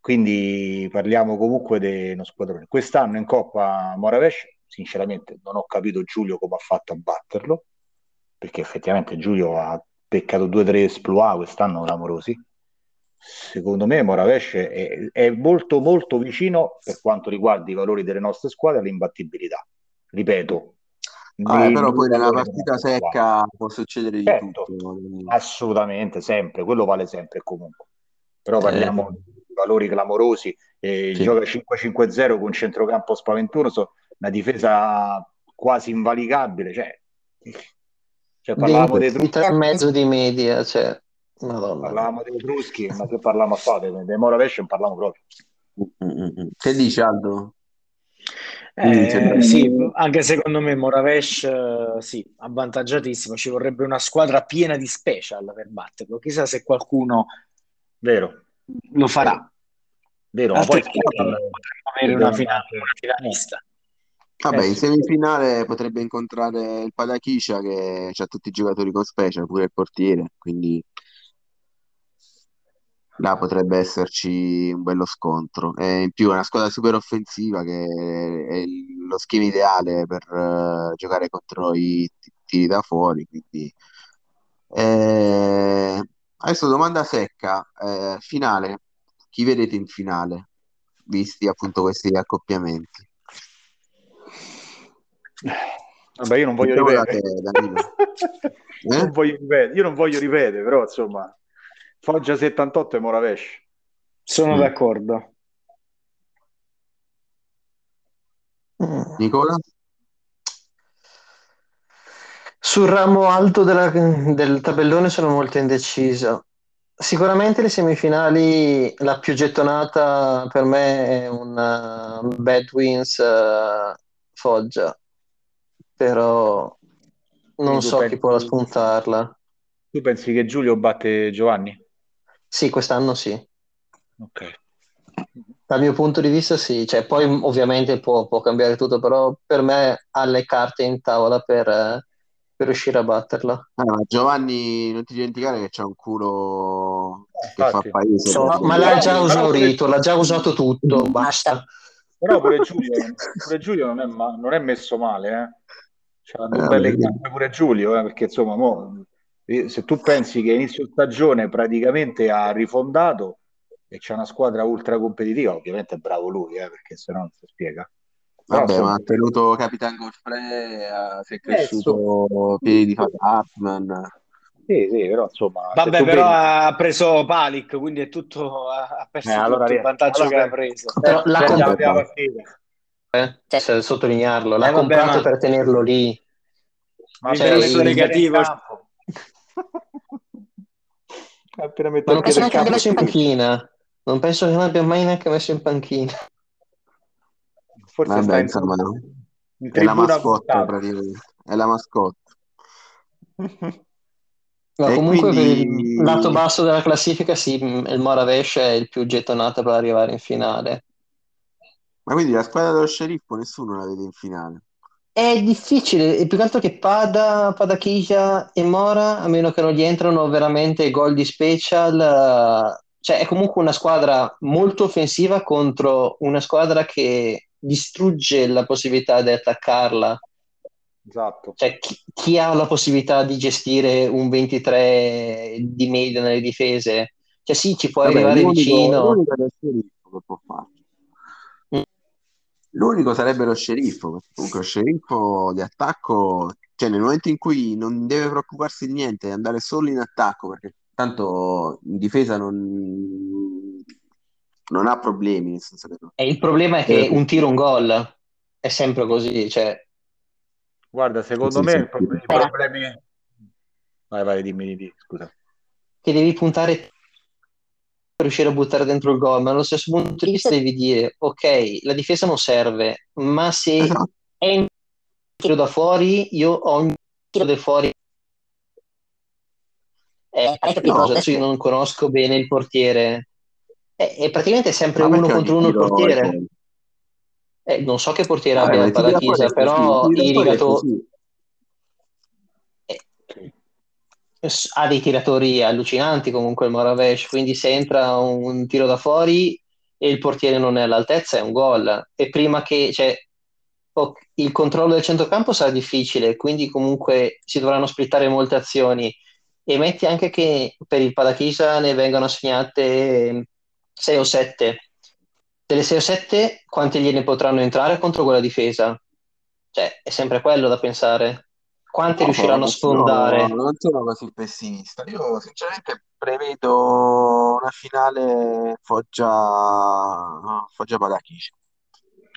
Quindi parliamo comunque di uno squadrone. Quest'anno in Coppa Moravesh, sinceramente, non ho capito Giulio come ha fatto a batterlo, perché effettivamente Giulio ha peccato due o tre esploit quest'anno clamorosi. Secondo me Moravesh è, è molto molto vicino per quanto riguarda i valori delle nostre squadre all'imbattibilità. Ripeto, Ah, nei- però poi nella partita secca può succedere di Certo, tutto. assolutamente, sempre, quello vale sempre e comunque. Però parliamo Eh. di valori clamorosi, eh, Sì. gioca 5-5-0 con centrocampo spaventoso, una difesa quasi invalicabile, cioè, cioè parlavamo dei Di tre e mezzo di media, cioè, madonna. parlavamo dei Etruschi, ma se parliamo a fate, dei Moravesh non parliamo proprio. Mm, mm, mm. Che dici Aldo? Eh, Sì, sì, anche secondo me Moravesh, eh, sì, avvantaggiatissimo. Ci vorrebbe una squadra piena di special per batterlo. Chissà se qualcuno Vero, lo farà. vero, ma poi potremmo avere una, fina- una finalista. Vabbè, Eh, in semifinale potrebbe incontrare il Padachiscia che ha tutti i giocatori con special, pure il portiere, quindi là potrebbe esserci un bello scontro. E in più è una squadra super offensiva che è lo schema ideale per eh, giocare contro i t- tiri da fuori, quindi eh, adesso domanda secca, eh, finale, chi vedete in finale, visti appunto questi accoppiamenti? Vabbè, io non voglio ripetere. te. Eh? Non voglio ripetere, io non voglio ripetere, però insomma, Foggia 78 e Moravesh. Sono Mm. d'accordo. Nicola? Sul ramo alto della- del tabellone sono molto indeciso. Sicuramente le semifinali, la più gettonata per me è una Bad Wins eh, Foggia, però non tu so chi può spuntarla. Tu pensi che Giulio batte Giovanni? Sì, quest'anno sì. Ok. Dal mio punto di vista sì, cioè, poi mh, ovviamente può, può cambiare tutto, però per me ha le carte in tavola per, eh, per riuscire a batterla. Ah, Giovanni, non ti dimenticare che c'è un culo che fa Infatti. paese. So- per- ma l'ha già esaurito, l'ha già usato tutto, basta. Però pure Giulio, pure Giulio non, è ma- non è messo male, eh. Due Eh, belle pure Giulio, eh, perché insomma, mo, eh, se tu pensi che inizio stagione praticamente ha rifondato e c'è una squadra ultra competitiva, ovviamente è bravo lui, eh, perché se no non si spiega. Vabbè, ma ha tenuto Capitan Godfrey, eh, si è cresciuto insomma. piedi di Fat Hartman. Sì, sì, però insomma, Vabbè, però vedi- ha preso Palic, quindi è tutto, ha perso Eh, allora, tutto il vantaggio allora- che ha preso. Però comp- la partita. Eh, cioè, sottolinearlo, l'ha Eh, vabbè, comprato ma- per tenerlo lì. Ma Cioè, il- negativo- campo- appena mette Ma non penso neanche abbia messo in panchina. Non penso che l'abbia mai neanche messo in panchina. forse Vabbè, in, insomma, in è la mascotte praticamente. È la mascotte. No, E comunque quindi- per il lato basso della classifica, sì, il Moravesh è il più gettonato per arrivare in finale. Ma quindi la squadra dello sceriffo nessuno la vede in finale. È difficile, e più che altro che Pada, Pada Kija e Mora, a meno che non gli entrano veramente gol di special, eh, cioè è comunque una squadra molto offensiva contro una squadra che distrugge la possibilità di attaccarla. Esatto. Cioè, chi, chi ha la possibilità di gestire un 23 di media nelle difese? Cioè sì, ci puoi Vabbè, arrivare l'unico, vicino. l'unico che può farlo. L'unico sarebbe lo sceriffo, perché comunque lo sceriffo di attacco, cioè nel momento in cui non deve preoccuparsi di niente, andare solo in attacco, perché tanto in difesa non, non ha problemi, nel senso che. E il problema è che un tiro, un gol, è sempre così, cioè Guarda, secondo Sì, me sì, i problemi... Vai, vai, dimmi, dimmi, scusa. che devi puntare riuscire a buttare dentro il gol, ma allo stesso punto di vista devi dire, ok, la difesa non serve, ma se Esatto. è in tiro da fuori, io ho un tiro da fuori. Eh, No, cosa? perché- Io non conosco bene il portiere. È, è praticamente sempre Ma uno contro uno il portiere. Eh, non so che portiere Vabbè, abbia il è così, però ti tira i fuori è rigato- così. Ha dei tiratori allucinanti comunque il Moravesh, quindi se entra un tiro da fuori e il portiere non è all'altezza è un gol. E prima che, cioè, il controllo del centrocampo sarà difficile, quindi comunque si dovranno splittare molte azioni. E metti anche che per il Padachisa ne vengano assegnate 6 o 7. Delle 6 o 7, quante gliene potranno entrare contro quella difesa? Cioè, è sempre quello da pensare. Quante No, riusciranno a sfondare? non sono così pessimista. Io sinceramente prevedo una finale Foggia, Foggia Padachiscia.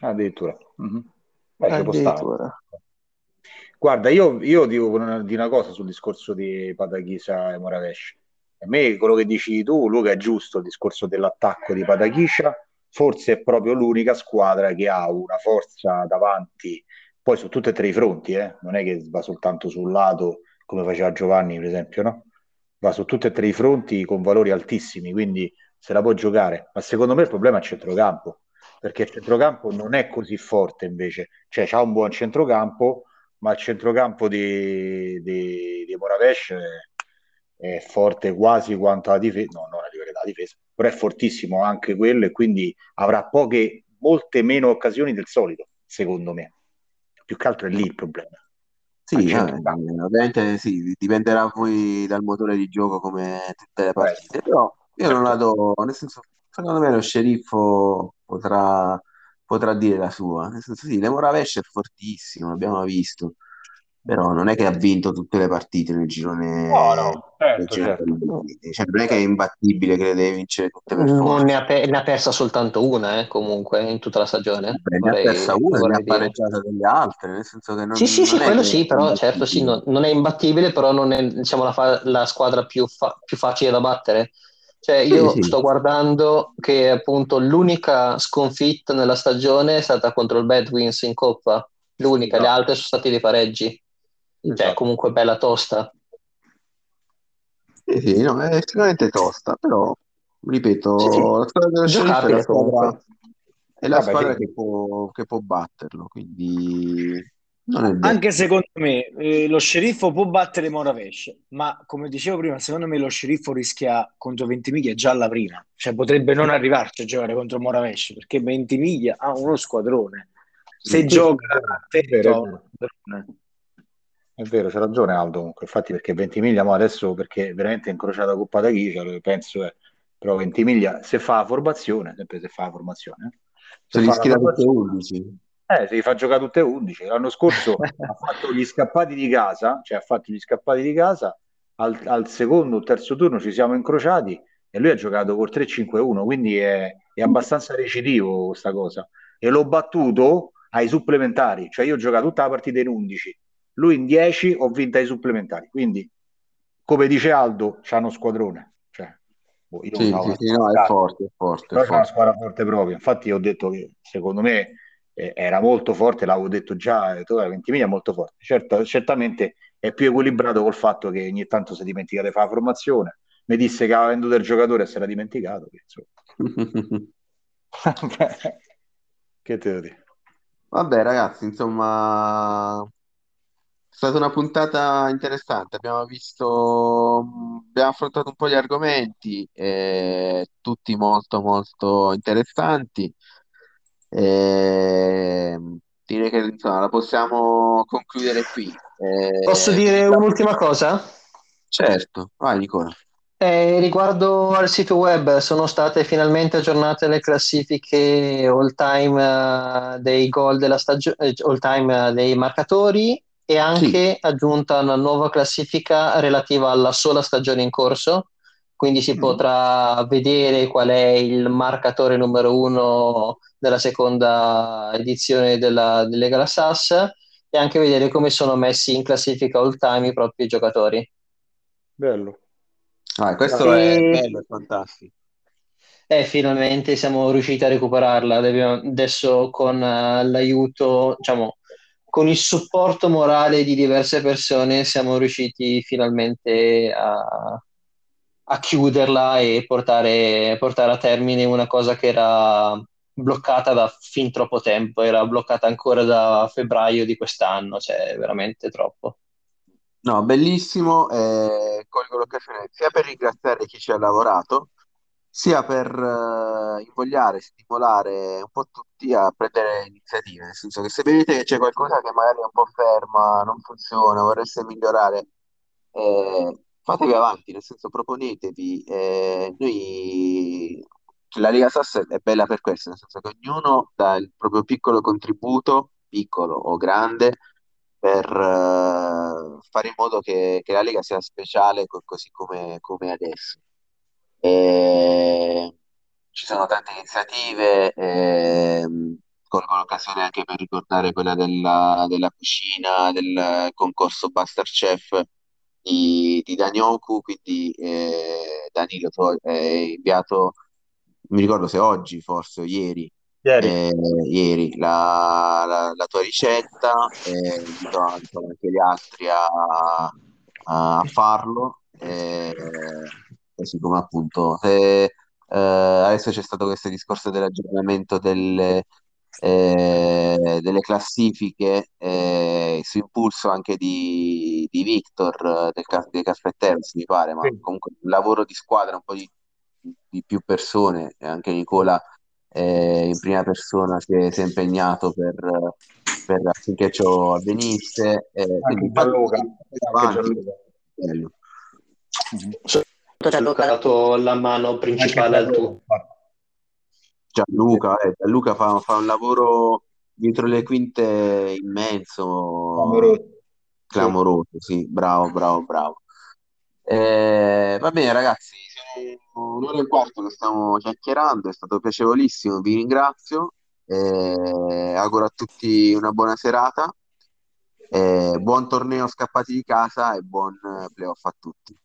Addirittura. Mhm. Beh. Addirittura. Guarda, io, io dico una, di una cosa sul discorso di Patachisa e Moravesh. A me quello che dici tu, Luca, è giusto, il discorso dell'attacco di Patachiscia. Forse è proprio l'unica squadra che ha una forza davanti, poi su tutti e tre i fronti, eh? Non è che va soltanto sul lato, come faceva Giovanni, per esempio, no? Va su tutti e tre i fronti con valori altissimi, quindi se la può giocare. Ma secondo me il problema è il centrocampo, perché il centrocampo non è così forte invece. Cioè, c'ha un buon centrocampo, ma il centrocampo di, di, di Moravesh è, è forte quasi quanto la difesa, no, non a livello della difesa, però è fortissimo anche quello e quindi avrà poche, molte meno occasioni del solito, secondo me. Più che altro è lì il problema. Sì, centrocampo. ovviamente sì, dipenderà poi dal motore di gioco come tutte le Eh, partite, però io non la certo. do, nel senso, secondo me lo sceriffo potrà, potrà dire la sua, nel senso sì, Lemoravesh è fortissimo, l'abbiamo visto, però non è che ha vinto tutte le partite nel girone, No, no, certo, girone certo. cioè non è che è imbattibile, che le deve vincere tutte per Non forza. ne ha, pe- ne ha persa soltanto una, eh, comunque, in tutta la stagione. Beh, ne ha persa una ne ha pareggiata delle altre, nel senso che non, Sì, sì, sì, non è quello sì, però certo sì, non, non è imbattibile, però non è diciamo, la, fa- la squadra più, fa- più facile da battere. Cioè, Sì, io sì. sto guardando che appunto l'unica sconfitta nella stagione è stata contro il Bad Wins in Coppa, l'unica, le Esatto. altre sono stati dei pareggi. Cioè, Esatto. comunque bella tosta. Sì, sì, no, è estremamente tosta, però, ripeto, Sì, la squadra dello sceriffo è la squadra, è la Vabbè, squadra sì. che può, che può batterlo, quindi non è detto. Anche secondo me eh, lo sceriffo può battere Moravesh, ma come dicevo prima, secondo me lo sceriffo rischia contro Ventimiglia già alla prima, cioè potrebbe non arrivarci a giocare contro Moravesh perché Ventimiglia ha uno squadrone. Se Sì, gioca attento è vero. c'ha ragione Aldo comunque, infatti perché Ventimiglia mo adesso perché veramente è incrociata con Pataghicia, penso è, però Ventimiglia se fa la formazione, sempre se fa la formazione, eh, se se fa la scheda tutte e formazione, 11. eh, se li fa giocare tutte e 11. L'anno scorso ha fatto gli scappati di casa, cioè ha fatto gli scappati di casa, al, al secondo o terzo turno ci siamo incrociati e lui ha giocato col 3-5-1, quindi è, è abbastanza recidivo questa cosa. E l'ho battuto ai supplementari, cioè io ho giocato tutta la partita in 11, lui in 10 ho vinto ai supplementari, quindi come dice Aldo, c'ha uno squadrone. Cioè, boh, io Sì, sì, una sì, no, è squadra, forte, è forte, è però una forte. squadra forte proprio. Infatti ho detto che secondo me eh, era molto forte, l'avevo detto già, Ventimiglia è molto forte. Certo, certamente è più equilibrato col fatto che ogni tanto si dimentica di fare la formazione. Mi disse che aveva venduto il giocatore e si era dimenticato. Che, te lo dico? Vabbè, ragazzi, insomma, è stata una puntata interessante. Abbiamo visto, abbiamo affrontato un po' gli argomenti, eh, tutti molto, molto interessanti. Eh, direi che insomma, la possiamo concludere qui. Eh, Posso dire un'ultima cosa? certo, vai Nicola. Eh, riguardo al sito web, sono state finalmente aggiornate le classifiche all time eh, dei gol della stagione, all time eh, dei marcatori e Sì, anche aggiunta una nuova classifica relativa alla sola stagione in corso, quindi si Mm. potrà vedere qual è il marcatore numero uno della seconda edizione della, di Lega La Sass e anche vedere come sono messi in classifica all time i propri giocatori. Bello. Ah, questo è E bello, è fantastico. eh, finalmente siamo riusciti a recuperarla. Adesso con eh, l'aiuto, diciamo, con il supporto morale di diverse persone siamo riusciti finalmente a, a chiuderla e portare, portare a termine una cosa che era bloccata da fin troppo tempo, era bloccata ancora da febbraio di quest'anno, cioè veramente troppo. No, bellissimo. eh, colgo l'occasione sia per ringraziare chi ci ha lavorato, sia per eh, invogliare, stimolare un po' tutti a prendere iniziative. Nel senso che se vedete che c'è qualcosa che magari è un po' ferma, non funziona, vorreste migliorare, eh, fatevi avanti, nel senso proponetevi. eh, noi, la Lega Sass è bella per questo, nel senso che ognuno dà il proprio piccolo contributo, piccolo o grande per eh, fare in modo che, che la Lega sia speciale co- così come, come adesso. E ci sono tante iniziative, ehm, colgo l'occasione anche per ricordare quella della, della cucina, del concorso Masterchef di, di Danioku, quindi eh, Danilo tu hai inviato, mi ricordo se oggi forse o ieri, Ieri. eh, ieri la, la- la tua ricetta, eh, invito anche anche gli altri a, a farlo, eh, così come appunto se, eh, adesso c'è stato questo discorso dell'aggiornamento delle, eh, delle classifiche eh, su impulso anche di, di Victor del, Ca- dei Caffetteros mi pare, ma Sì. comunque un lavoro di squadra, un po' di, di più persone, e anche Nicola eh, in prima persona si è, si è impegnato per, per affinché ciò avvenisse. eh, Anche quindi Gianluca. Anche. Gianluca. Bello. Gianluca ha dato la mano principale al tuo. Gianluca. Gianluca, eh, Gianluca fa, fa un lavoro dietro le quinte immenso, Amoroso. Sì. clamoroso, sì, bravo, bravo, bravo. Eh, va bene, ragazzi, siamo un'ora e un quarto che stiamo chiacchierando, è stato piacevolissimo, vi ringrazio, eh, auguro a tutti una buona serata, eh, buon torneo scappati di casa e buon eh, playoff a tutti.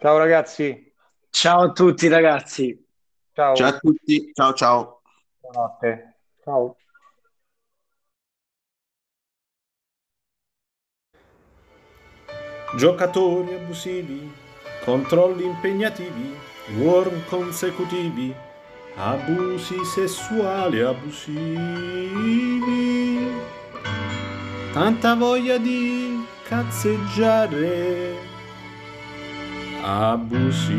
Ciao ragazzi. Ciao a tutti ragazzi. Ciao. Ciao a tutti, ciao ciao. Buonanotte. Ciao. Giocatori abusivi, controlli impegnativi, warm consecutivi, abusi sessuali abusivi. Tanta voglia di cazzeggiare abusiva.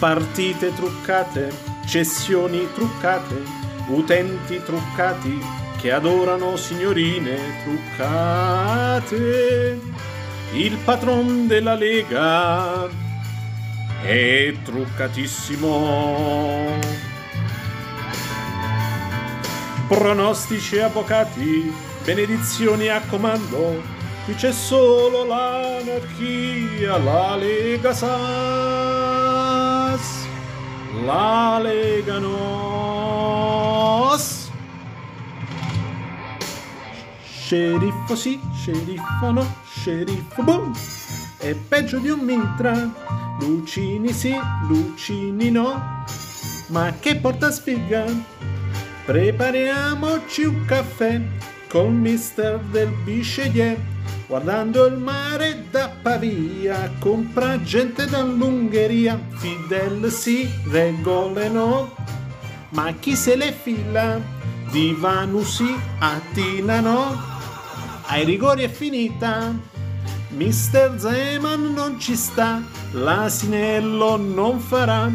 Partite truccate, cessioni truccate, utenti truccati che adorano signorine truccate. Il patron della Lega è truccatissimo. Pronostici avvocati, benedizioni a comando. Qui c'è solo l'anarchia, la Lega Sas, la Lega Nos. Sceriffo sì, sceriffo no, sceriffo boom. È peggio di un mitra. Lucini sì, Lucini no. Ma che porta sfiga? Prepariamoci un caffè con mister del Bichelier. Guardando il mare da Pavia, compra gente dall'Ungheria, Fidel sì, regole no, ma chi se le fila? Di Vanusi, Attina no, ai rigori è finita. Mister Zeman non ci sta, l'asinello non farà,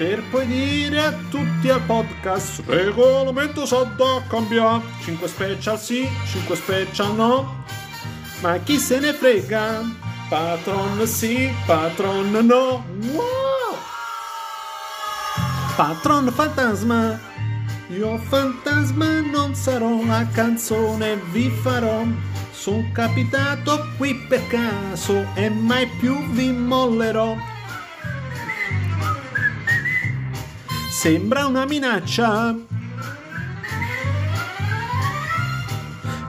per poi dire a tutti al podcast, regolamento sa da cambiare, 5 special sì, 5 special no, ma chi se ne frega, patron sì, patron no, wow! Patron fantasma, io fantasma non sarò, la canzone vi farò. Sono capitato qui per caso e mai più vi mollerò. Sembra una minaccia.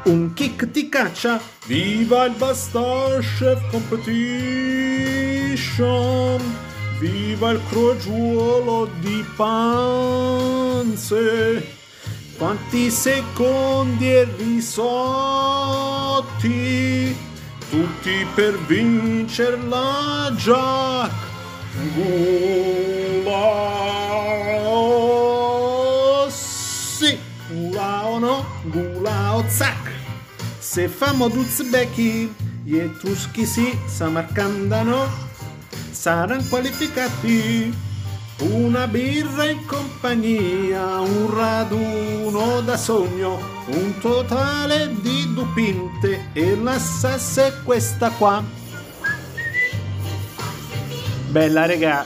Un kick ti caccia. Viva il Basta Chef Competition. Viva il crogiuolo di panze. Quanti secondi e risotti, tutti per vincerla Jack Gulao. Sì, Gulao no, Gulao zac. Se famo Duzbeki, gli Etruschi sì, Samarcanda saranno qualificati. Una birra in compagnia, un raduno da sogno, un totale di dupinte e la sassa questa qua. Bella regà,